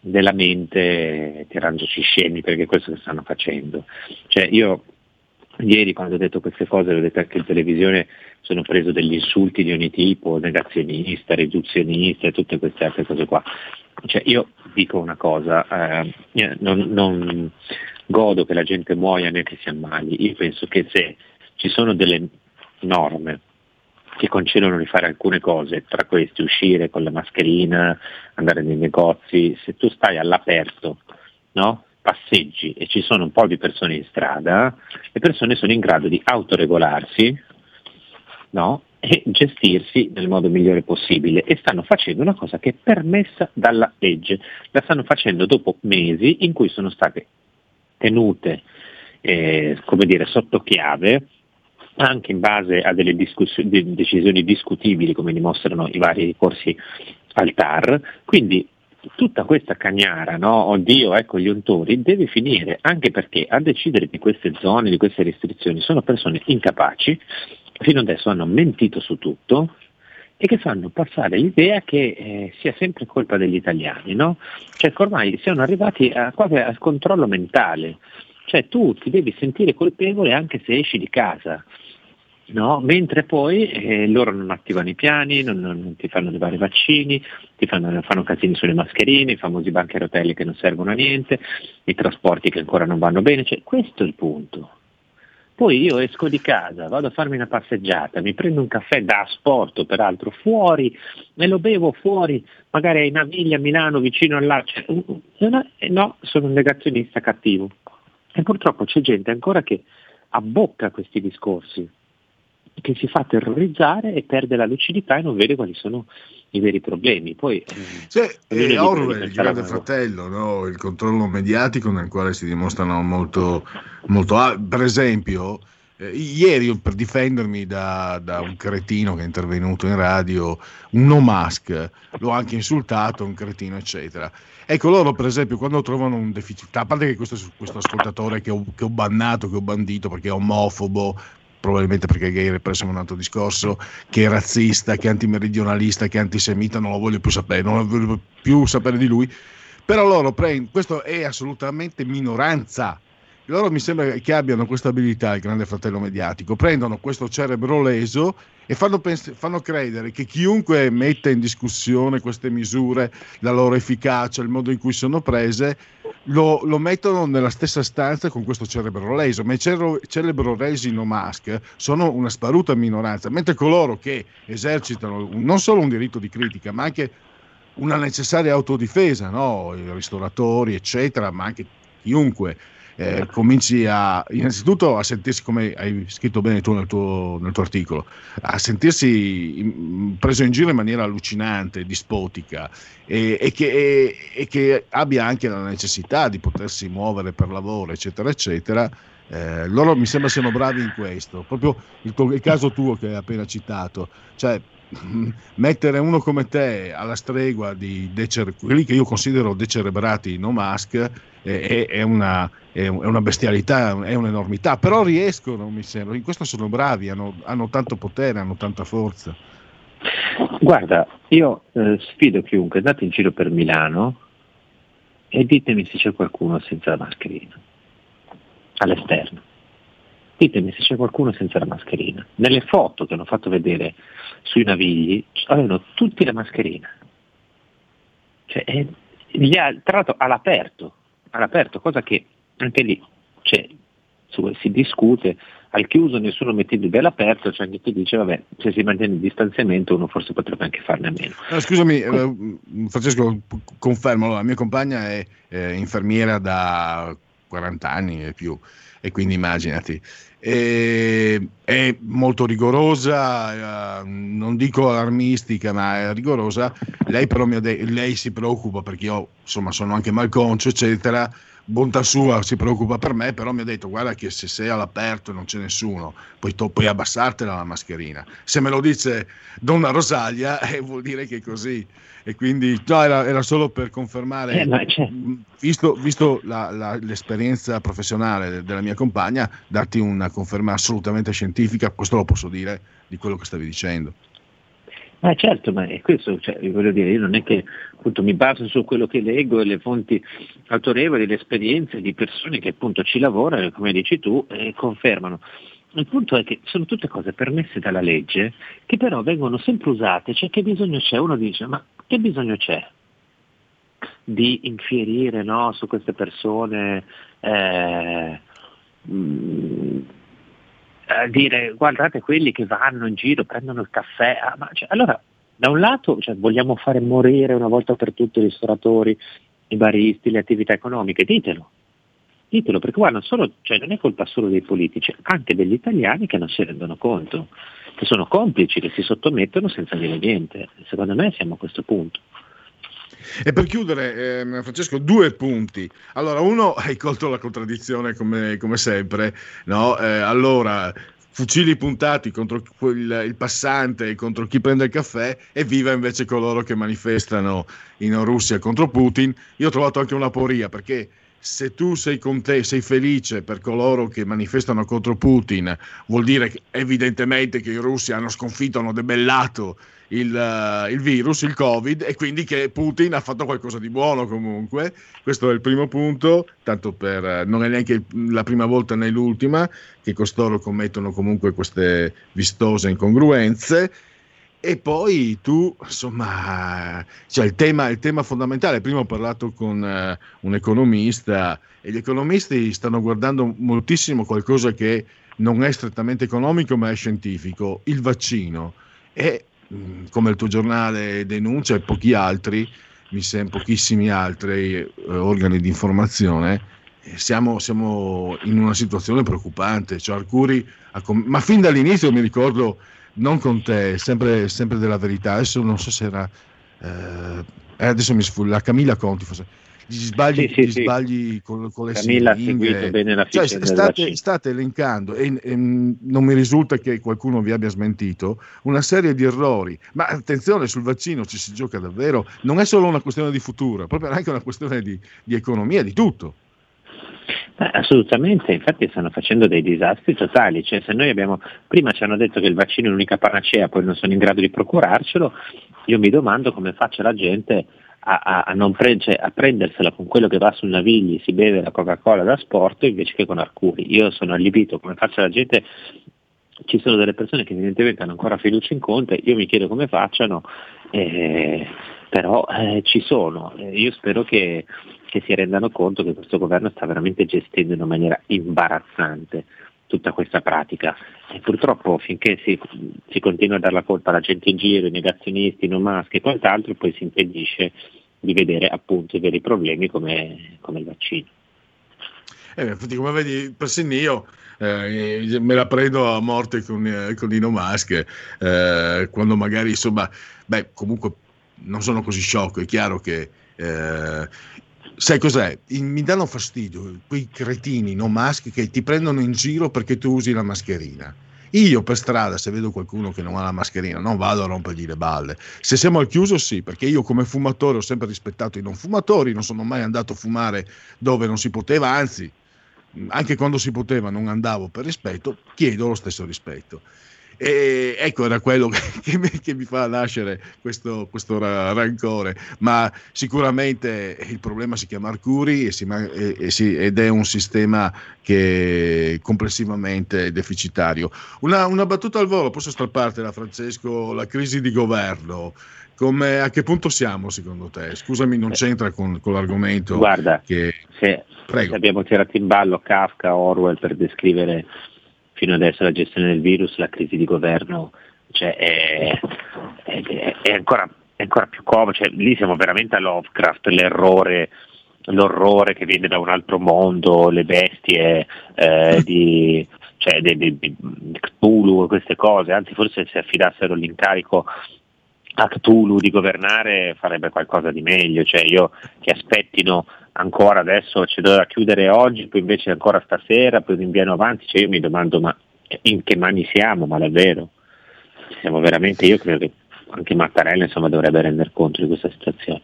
della mente tirandoci scemi, perché è questo che stanno facendo. Cioè io ieri quando ho detto queste cose, l'ho detto anche in televisione, sono preso degli insulti di ogni tipo, negazionista, riduzionista e tutte queste altre cose qua. Cioè io dico una cosa, eh, non, non godo che la gente muoia né che si ammali, io penso che se ci sono delle norme che concedono di fare alcune cose, tra queste uscire con la mascherina, andare nei negozi, se tu stai all'aperto, no? passeggi e ci sono un po' di persone in strada, le persone sono in grado di autoregolarsi no? e gestirsi nel modo migliore possibile e stanno facendo una cosa che è permessa dalla legge, la stanno facendo dopo mesi in cui sono state tenute eh, come dire, sotto chiave anche in base a delle discuss- de- decisioni discutibili come dimostrano i vari ricorsi al TAR, quindi tutta questa cagnara, no? oddio, ecco gli untori, deve finire, anche perché a decidere di queste zone, di queste restrizioni, sono persone incapaci, fino adesso hanno mentito su tutto e che fanno passare l'idea che eh, sia sempre colpa degli italiani, no? Cioè che ormai siamo arrivati a, quasi al controllo mentale, cioè tu ti devi sentire colpevole anche se esci di casa. No? Mentre poi eh, loro non attivano i piani, non, non ti fanno arrivare i vaccini, ti fanno, fanno, casini sulle mascherine, i famosi banchi a rotelle che non servono a niente, i trasporti che ancora non vanno bene, cioè, questo è il punto. Poi io esco di casa, vado a farmi una passeggiata, mi prendo un caffè da asporto peraltro fuori e lo bevo fuori, magari a Naviglia, a Milano, vicino all'Arce. No, sono un negazionista cattivo. E purtroppo c'è gente ancora che abbocca questi discorsi, che si fa terrorizzare e perde la lucidità e non vede quali sono i veri problemi. Poi, sì, eh, Orwell, il grande fratello, no? il controllo mediatico nel quale si dimostrano molto, molto per esempio, eh, ieri per difendermi da, da, un cretino che è intervenuto in radio, un no mask, l'ho anche insultato, un cretino, eccetera. Ecco, loro per esempio quando trovano un deficit, a parte che questo, questo ascoltatore che ho, che ho bannato, che ho bandito perché è omofobo, probabilmente perché gay represso è un altro discorso, che è razzista, che è antimeridionalista, che è antisemita, non lo voglio più sapere, non voglio più sapere di lui. Però loro prendono, questo è assolutamente minoranza. Loro mi sembra che abbiano questa abilità, il grande fratello mediatico, prendono questo cerebro leso e fanno, pens- fanno, credere che chiunque metta in discussione queste misure, la loro efficacia, il modo in cui sono prese, lo, lo mettono nella stessa stanza con questo cerebro leso, ma i cerebro, cerebro resi no mask sono una sparuta minoranza, mentre coloro che esercitano non solo un diritto di critica, ma anche una necessaria autodifesa, no? i ristoratori, eccetera, ma anche chiunque eh, cominci a innanzitutto a sentirsi come hai scritto bene tu nel tuo, nel tuo articolo a sentirsi preso in giro in maniera allucinante, dispotica e, e, che, e, e, che, abbia anche la necessità di potersi muovere per lavoro eccetera eccetera eh, loro mi sembra siano bravi in questo. Proprio il, tuo, il caso tuo che hai appena citato. Cioè [clears throat] mettere uno come te alla stregua di decer- quelli che io considero decerebrati no mask è, è, una, è, una, bestialità, è un'enormità, però riescono, mi sembra, in questo sono bravi, hanno, hanno tanto potere, hanno tanta forza. Guarda, io eh, sfido chiunque, andate in giro per Milano e ditemi se c'è qualcuno senza la mascherina, all'esterno. Ditemi se c'è qualcuno senza la mascherina. Nelle foto che hanno fatto vedere sui navigli avevano tutti la mascherina. Cioè, eh, ha, tra l'altro all'aperto, all'aperto, cosa che anche lì cioè, si discute, al chiuso nessuno mette il all'aperto, c'è cioè chi dice vabbè se si mantiene il distanziamento uno forse potrebbe anche farne a meno. No, scusami eh, Francesco, confermo, la mia compagna è eh, infermiera da 40 anni e più e quindi immaginati. E, è molto rigorosa, eh, non dico alarmistica, ma è rigorosa. Lei però lei si preoccupa perché io insomma sono anche malconcio, eccetera. Bontà sua si preoccupa per me, però mi ha detto guarda che se sei all'aperto e non c'è nessuno, puoi, to- puoi abbassartela la mascherina. Se me lo dice Donna Rosalia, [laughs] eh, vuol dire che è così e quindi no, era, era, solo per confermare, eh, visto, visto la, la, l'esperienza professionale della mia compagna, darti una conferma assolutamente scientifica, questo lo posso dire, di quello che stavi dicendo. Ma certo, ma è questo, cioè, voglio dire, io non è che appunto, mi baso su quello che leggo e le fonti autorevoli, le esperienze di persone che appunto ci lavorano, come dici tu, e confermano. Il punto è che sono tutte cose permesse dalla legge che però vengono sempre usate, cioè che bisogno c'è? Uno dice ma che bisogno c'è di infierire no, su queste persone, eh, mh, a dire guardate quelli che vanno in giro, prendono il caffè, ah, ma, cioè, allora da un lato cioè, vogliamo fare morire una volta per tutte i ristoratori, i baristi, le attività economiche, ditelo, ditelo, perché guarda, solo, cioè, non è colpa solo dei politici, anche degli italiani che non si rendono conto, che sono complici, che si sottomettono senza dire niente. Secondo me siamo a questo punto. E per chiudere, ehm, Francesco, due punti. Allora, uno, [laughs] hai colto la contraddizione come, come sempre, no? Eh, allora, fucili puntati contro quel- il passante contro chi prende il caffè e viva invece coloro che manifestano in Russia contro Putin. Io ho trovato anche una poria perché se tu sei, con te, sei felice per coloro che manifestano contro Putin, vuol dire che evidentemente che i russi hanno sconfitto, hanno debellato il, eh, il virus, il Covid, e quindi che Putin ha fatto qualcosa di buono comunque. Questo è il primo punto, tanto per eh, non è neanche la prima volta né l'ultima che costoro commettono comunque queste vistose incongruenze. E poi tu, insomma, cioè il tema, il tema fondamentale, prima ho parlato con eh, un economista e gli economisti stanno guardando moltissimo qualcosa che non è strettamente economico ma è scientifico, il vaccino. E come il tuo giornale denuncia e pochi altri, mi sembra pochissimi altri eh, organi di informazione, eh, siamo, siamo in una situazione preoccupante. Cioè, Arcuri ma fin dall'inizio mi ricordo, non con te, sempre, sempre della verità, adesso non so se era, eh, eh, adesso mi sfugge, la Camilla Conti forse. Gli sbagli, Sì, sì, gli sbagli con, con le Camilla siringhe. Cioè, state, state elencando, e, e, mh, non mi risulta che qualcuno vi abbia smentito, una serie di errori. Ma attenzione, sul vaccino ci si gioca davvero. Non è solo una questione di futuro, è proprio anche una questione di, di economia, di tutto. Eh, assolutamente, infatti stanno facendo dei disastri totali, cioè se noi abbiamo, prima ci hanno detto che il vaccino è l'unica panacea, poi non sono in grado di procurarcelo, io mi domando come faccia la gente a, a- a non pre- cioè, a prendersela con quello che va sul Navigli, si beve la Coca-Cola da sport invece che con Arcuri. Io sono allibito come faccia la gente ci sono delle persone che evidentemente hanno ancora fiducia in Conte, io mi chiedo come facciano, eh, però eh, ci sono. Eh, io spero che, che si rendano conto che questo governo sta veramente gestendo in una maniera imbarazzante tutta questa pratica e purtroppo finché si, si continua a dare la colpa alla gente in giro, i negazionisti, i non maschi e quant'altro, poi si impedisce di vedere appunto i veri problemi come, come il vaccino. Eh, infatti, come vedi, persino io eh, me la prendo a morte con, eh, con Elon Musk, eh, quando magari, insomma, beh, comunque non sono così sciocco, è chiaro che... eh, sai cos'è? Mi danno fastidio quei cretini no Musk che ti prendono in giro perché tu usi la mascherina. Io per strada, se vedo qualcuno che non ha la mascherina, non vado a rompergli le balle. Se siamo al chiuso, sì, perché io come fumatore ho sempre rispettato i non fumatori, non sono mai andato a fumare dove non si poteva, anzi, anche quando si poteva non andavo per rispetto, chiedo lo stesso rispetto. E ecco, era quello [laughs] che, mi, che mi fa nascere questo, questo ra- rancore, ma sicuramente il problema si chiama Arcuri e si e- e si- ed è un sistema che complessivamente è deficitario. Una, una battuta al volo, posso strappartela Francesco, la crisi di governo, come, a che punto siamo secondo te? Scusami, non c'entra con, con l'argomento. Guarda, che... se, se abbiamo tirato in ballo Kafka, Orwell per descrivere fino adesso la gestione del virus, la crisi di governo cioè, è, è- è ancora, è ancora più comodo, cioè, lì siamo veramente a Lovecraft, l'errore, l'orrore che viene da un altro mondo, le bestie eh, di, cioè, di, di- di Cthulhu, queste cose, anzi forse se affidassero l'incarico a Cthulhu di governare farebbe qualcosa di meglio, cioè io che aspettino ancora adesso ci doveva chiudere oggi, poi invece ancora stasera, poi rinviano avanti, cioè io mi domando ma in che mani siamo, ma davvero? Siamo veramente, io credo che anche Mattarella insomma dovrebbe render conto di questa situazione.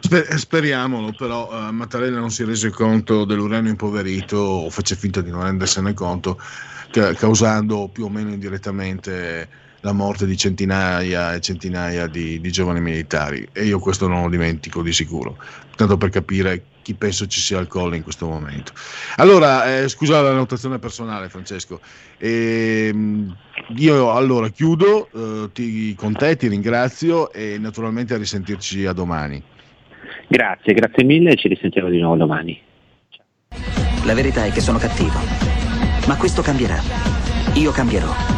Sper- speriamolo, però eh, Mattarella non si rese conto dell'uranio impoverito o fece finta di non rendersene conto, ca- causando più o meno indirettamente la morte di centinaia e centinaia di, di giovani militari. E io questo non lo dimentico di sicuro, tanto per capire chi penso ci sia al colle in questo momento. Allora, eh, scusa la notazione personale, Francesco. Ehm, io allora chiudo eh, ti- con te, ti ringrazio e naturalmente a risentirci a domani. Grazie, grazie mille e ci risentiamo di nuovo domani. La verità è che sono cattivo. Ma questo cambierà. Io cambierò.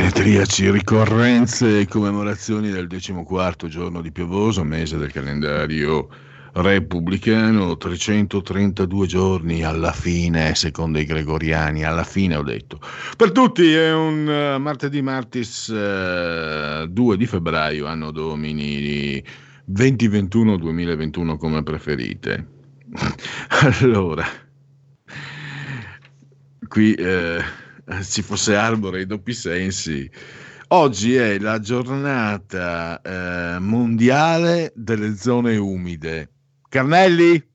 Genetriaci, ricorrenze e commemorazioni del decimoquarto giorno di piovoso, mese del calendario repubblicano, 332 giorni alla fine, secondo i gregoriani, alla fine ho detto. Per tutti è un eh, martedì martis eh, 2 di febbraio, anno domini 2021-2021 come preferite. [laughs] allora, qui... Eh, ci fosse Arbore i doppi sensi. Oggi è la giornata eh, mondiale delle zone umide. Carnelli?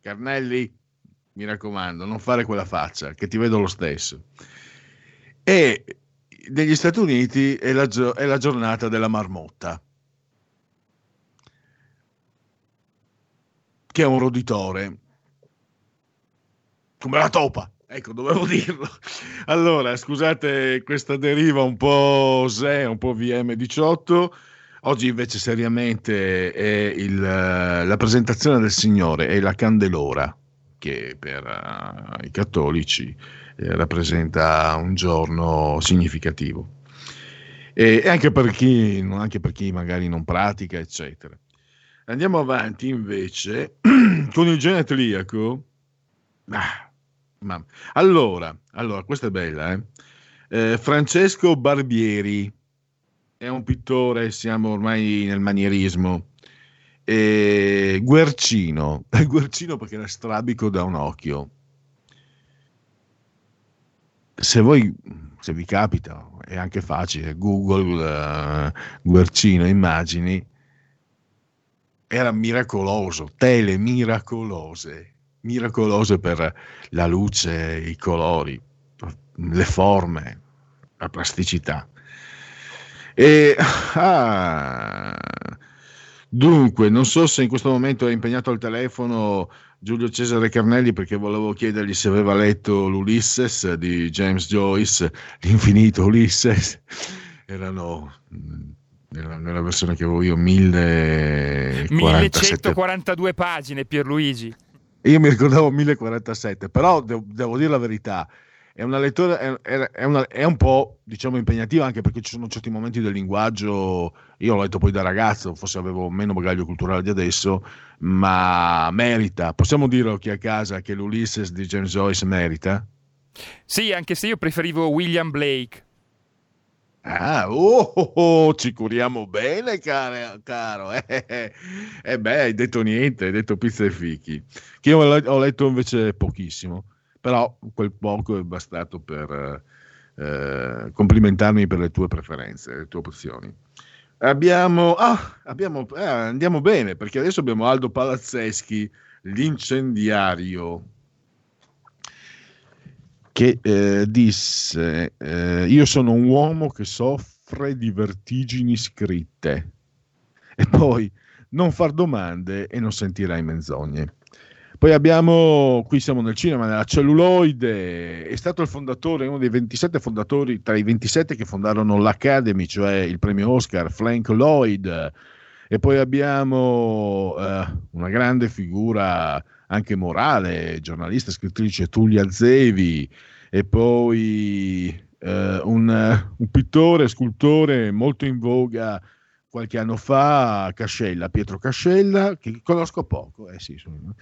Carnelli? Mi raccomando, non fare quella faccia, che ti vedo lo stesso. E negli Stati Uniti è la, è la giornata della marmotta, che è un roditore, come la topa. Ecco, dovevo [laughs] dirlo. Allora, scusate questa deriva un po' SE, un po' VM18. Oggi invece seriamente è il, la presentazione del Signore, è la Candelora, che per uh, i cattolici eh, rappresenta un giorno significativo. E, e anche, per chi, anche per chi magari non pratica, eccetera. Andiamo avanti invece [clears throat] con il genetriaco. Ah, ma, allora, allora, questa è bella, eh? Eh, Francesco Barbieri è un pittore, siamo ormai nel manierismo. Eh, Guercino, [laughs] Guercino perché era strabico da un occhio. Se voi, se vi capita, è anche facile, Google uh, Guercino, immagini, era miracoloso, tele miracolose miracolose per la luce, i colori, le forme, la plasticità. E, ah, dunque, non so se in questo momento è impegnato al telefono Giulio Cesare Carnelli perché volevo chiedergli se aveva letto l'Ulisses di James Joyce, l'infinito Ulysses. Erano nella, nella versione che avevo io 1142 pagine Pierluigi io mi ricordavo 1047, però devo, devo dire la verità, è una lettura, è, è, una, è, un po' diciamo impegnativa anche perché ci sono certi momenti del linguaggio, io l'ho letto poi da ragazzo, forse avevo meno bagaglio culturale di adesso, ma merita. Possiamo dirlo chi a casa che l'Ulysses di James Joyce merita? Sì, anche se io preferivo William Blake. Ah, oh, oh, oh, ci curiamo bene, care, caro. Eh, [laughs] eh, eh, beh, hai detto niente, hai detto pizza e fichi. Che io ho letto invece pochissimo, però quel poco è bastato per eh, complimentarmi per le tue preferenze, le tue opzioni. Abbiamo, ah, abbiamo eh, andiamo bene perché adesso abbiamo Aldo Palazzeschi, l'incendiario che eh, disse eh, io sono un uomo che soffre di vertigini scritte e poi non far domande e non sentirai menzogne. Poi abbiamo, qui siamo nel cinema, nella celluloide, è stato il fondatore, uno dei 27 fondatori, tra i 27 che fondarono l'Academy, cioè il premio Oscar, Frank Lloyd. E poi abbiamo uh, una grande figura anche morale, giornalista, scrittrice Tullia Zevi, e poi eh, un, un, pittore, scultore molto in voga qualche anno fa, Cascella, Pietro Cascella, che conosco poco. Eh sì, sono,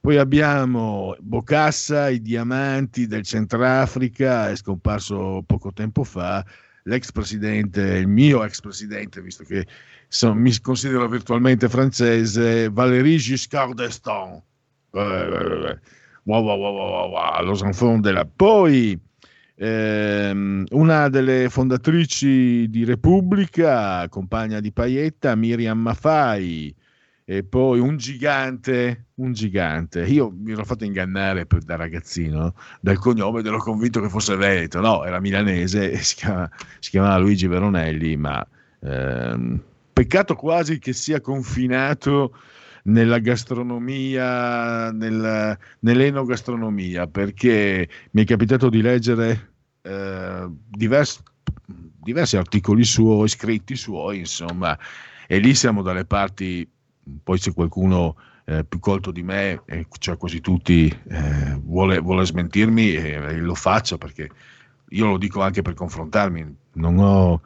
poi abbiamo Bocassa, i diamanti del Centrafrica, è scomparso poco tempo fa, l'ex presidente, il mio ex presidente, visto che sono, mi considero virtualmente francese, Valéry Giscard d'Estaing wow, wow, wow, wow, Los Enfants de la... Poi ehm, una delle fondatrici di Repubblica, compagna di Paietta, Miriam Maffai, e poi un gigante, un gigante. Io mi ero fatto ingannare per- da ragazzino dal cognome ed ero convinto che fosse Veneto, no, era milanese [laughs] si, chiama- si chiamava Luigi Veronelli, ma ehm, peccato quasi che sia confinato nella gastronomia, nel- nell'enogastronomia, perché mi è capitato di leggere eh, divers- diversi articoli suoi, scritti suoi, insomma, e lì siamo dalle parti, poi se qualcuno eh, più colto di me, eh, cioè quasi tutti, eh, vuole, vuole smentirmi, eh, lo faccio perché io lo dico anche per confrontarmi, non ho,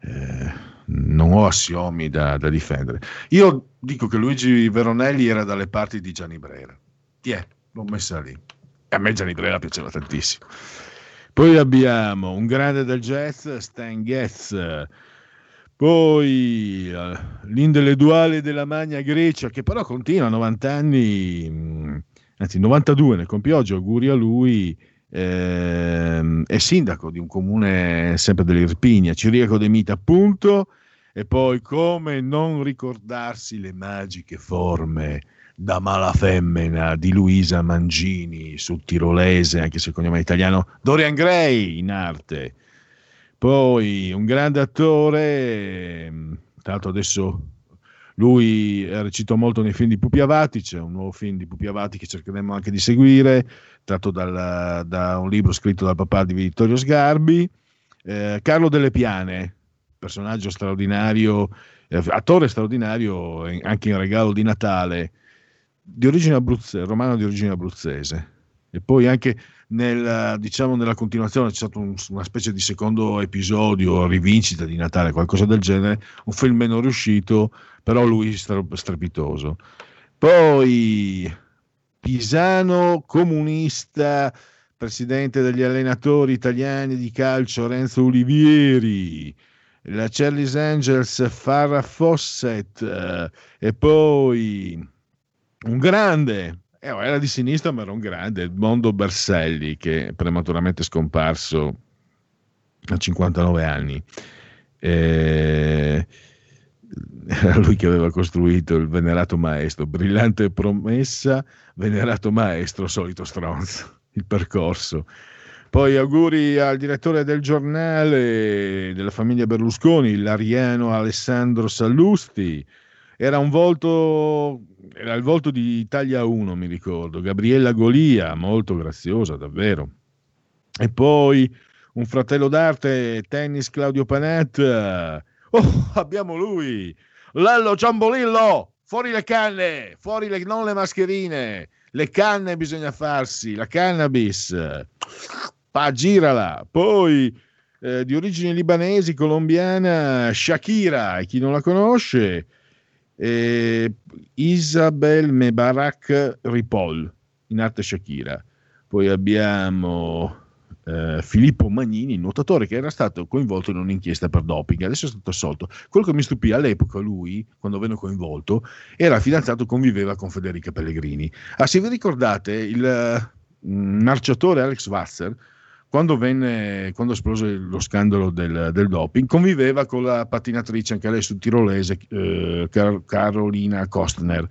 eh, non ho assiomi da, da difendere. Io dico che Luigi Veronelli era dalle parti di Gianni Brera. Tiè, l'ho messa lì. E a me Gianni Brera piaceva tantissimo. Poi abbiamo un grande del jazz, Stan Getz. Poi eh, l'intellettuale della Magna Grecia, che però continua a 90 anni, mh, anzi 92 ne compie oggi, auguri a lui, ehm, è sindaco di un comune sempre dell'Irpinia, Ciriaco de Mita appunto, e poi come non ricordarsi le magiche forme da mala femmina di Luisa Mangini sul tirolese, anche se il cognome italiano, Dorian Gray in arte. Poi un grande attore, ehm, tra l'altro adesso lui recitò molto nei film di Pupi Avati, c'è un nuovo film di Pupi Avati che cercheremo anche di seguire, tratto dal- da un libro scritto dal papà di Vittorio Sgarbi. Eh, Carlo Delle Piane, personaggio straordinario, eh, attore straordinario anche in regalo di Natale, di origine abruzzese, romano di origine abruzzese. E poi anche nel, diciamo, nella continuazione c'è stato un- una specie di secondo episodio, rivincita di Natale, qualcosa del genere, un film meno riuscito, però lui strepitoso. Poi Pisano, comunista, presidente degli allenatori italiani di calcio Renzo Olivieri, la Charlie's Angels Farrah Fawcett eh, e poi un grande, eh, era di sinistra ma era un grande, Edmondo Berselli che è prematuramente scomparso a 59 anni. Eh, era [laughs] lui che aveva costruito il venerato maestro, brillante promessa, venerato maestro, solito stronzo, il percorso. Poi auguri al direttore del giornale della famiglia Berlusconi, l'ariano Alessandro Sallusti. Era un volto, era il volto di Italia 1, mi ricordo. Gabriella Golia, molto graziosa, davvero. E poi un fratello d'arte, tennis Claudio Panetta. Oh, abbiamo lui, Lello Ciambolillo. Fuori le canne, fuori le, non le mascherine. Le canne bisogna farsi, la cannabis. Pa, girala. Poi eh, di origini libanesi, colombiana, Shakira, e chi non la conosce, eh, Isabel Mebarak Ripoll, in arte Shakira. Poi abbiamo eh, Filippo Magnini, nuotatore che era stato coinvolto in un'inchiesta per doping, adesso è stato assolto. Quello che mi stupì all'epoca, lui, quando venne coinvolto, era fidanzato, conviveva con Federica Pellegrini. Ah, se vi ricordate, il eh, marciatore Alex Wasser, quando, venne, quando esplose lo scandalo del, del doping, conviveva con la pattinatrice, anche lei sul tirolese, eh, Car- Carolina Kostner,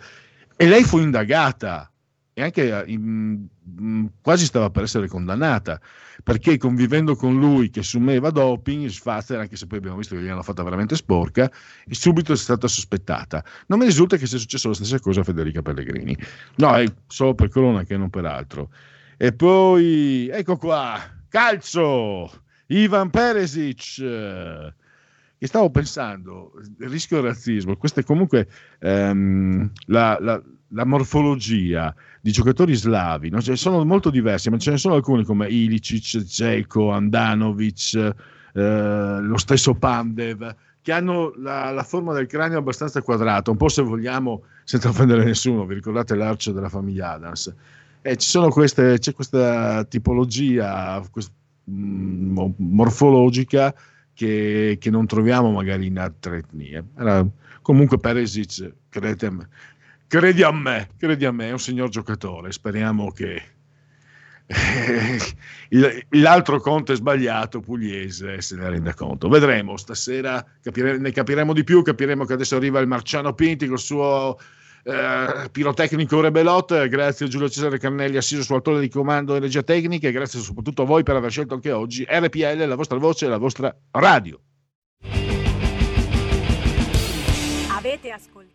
e lei fu indagata e anche eh, in- mh, quasi stava per essere condannata perché convivendo con lui che assumeva doping, Schwarzer, anche se poi abbiamo visto che gliel'hanno fatta veramente sporca, e subito è stata sospettata. Non mi risulta che sia successo la stessa cosa a Federica Pellegrini. No, è solo per cronaca e non per altro. E poi, ecco qua, calcio, Ivan Peresic, che stavo pensando, rischio razzismo, questa è comunque ehm, la, la- la morfologia di giocatori slavi, no? Cioè, sono molto diversi, ma ce ne sono alcuni come Ilicic, Dzeko, Andanovic, eh, lo stesso Pandev, che hanno la, la forma del cranio abbastanza quadrata, un po' se vogliamo, senza offendere nessuno, vi ricordate l'arcio della famiglia Adams? Eh, queste, c'è questa tipologia quest- mh, mo- morfologica che, che non troviamo magari in altre etnie. Era- comunque Peresic, credete a me, credi a me, credi a me, è un signor giocatore, speriamo che eh, l'altro conto è sbagliato, Pugliese se ne renda conto. Vedremo, stasera capire- ne capiremo di più, capiremo che adesso arriva il Marciano Pinti col suo eh, pirotecnico Rebelot, grazie a Giulio Cesare Cannelli assiso sul altore di comando e regia tecnica e grazie soprattutto a voi per aver scelto anche oggi RPL, la vostra voce e la vostra radio. Avete ascoltato?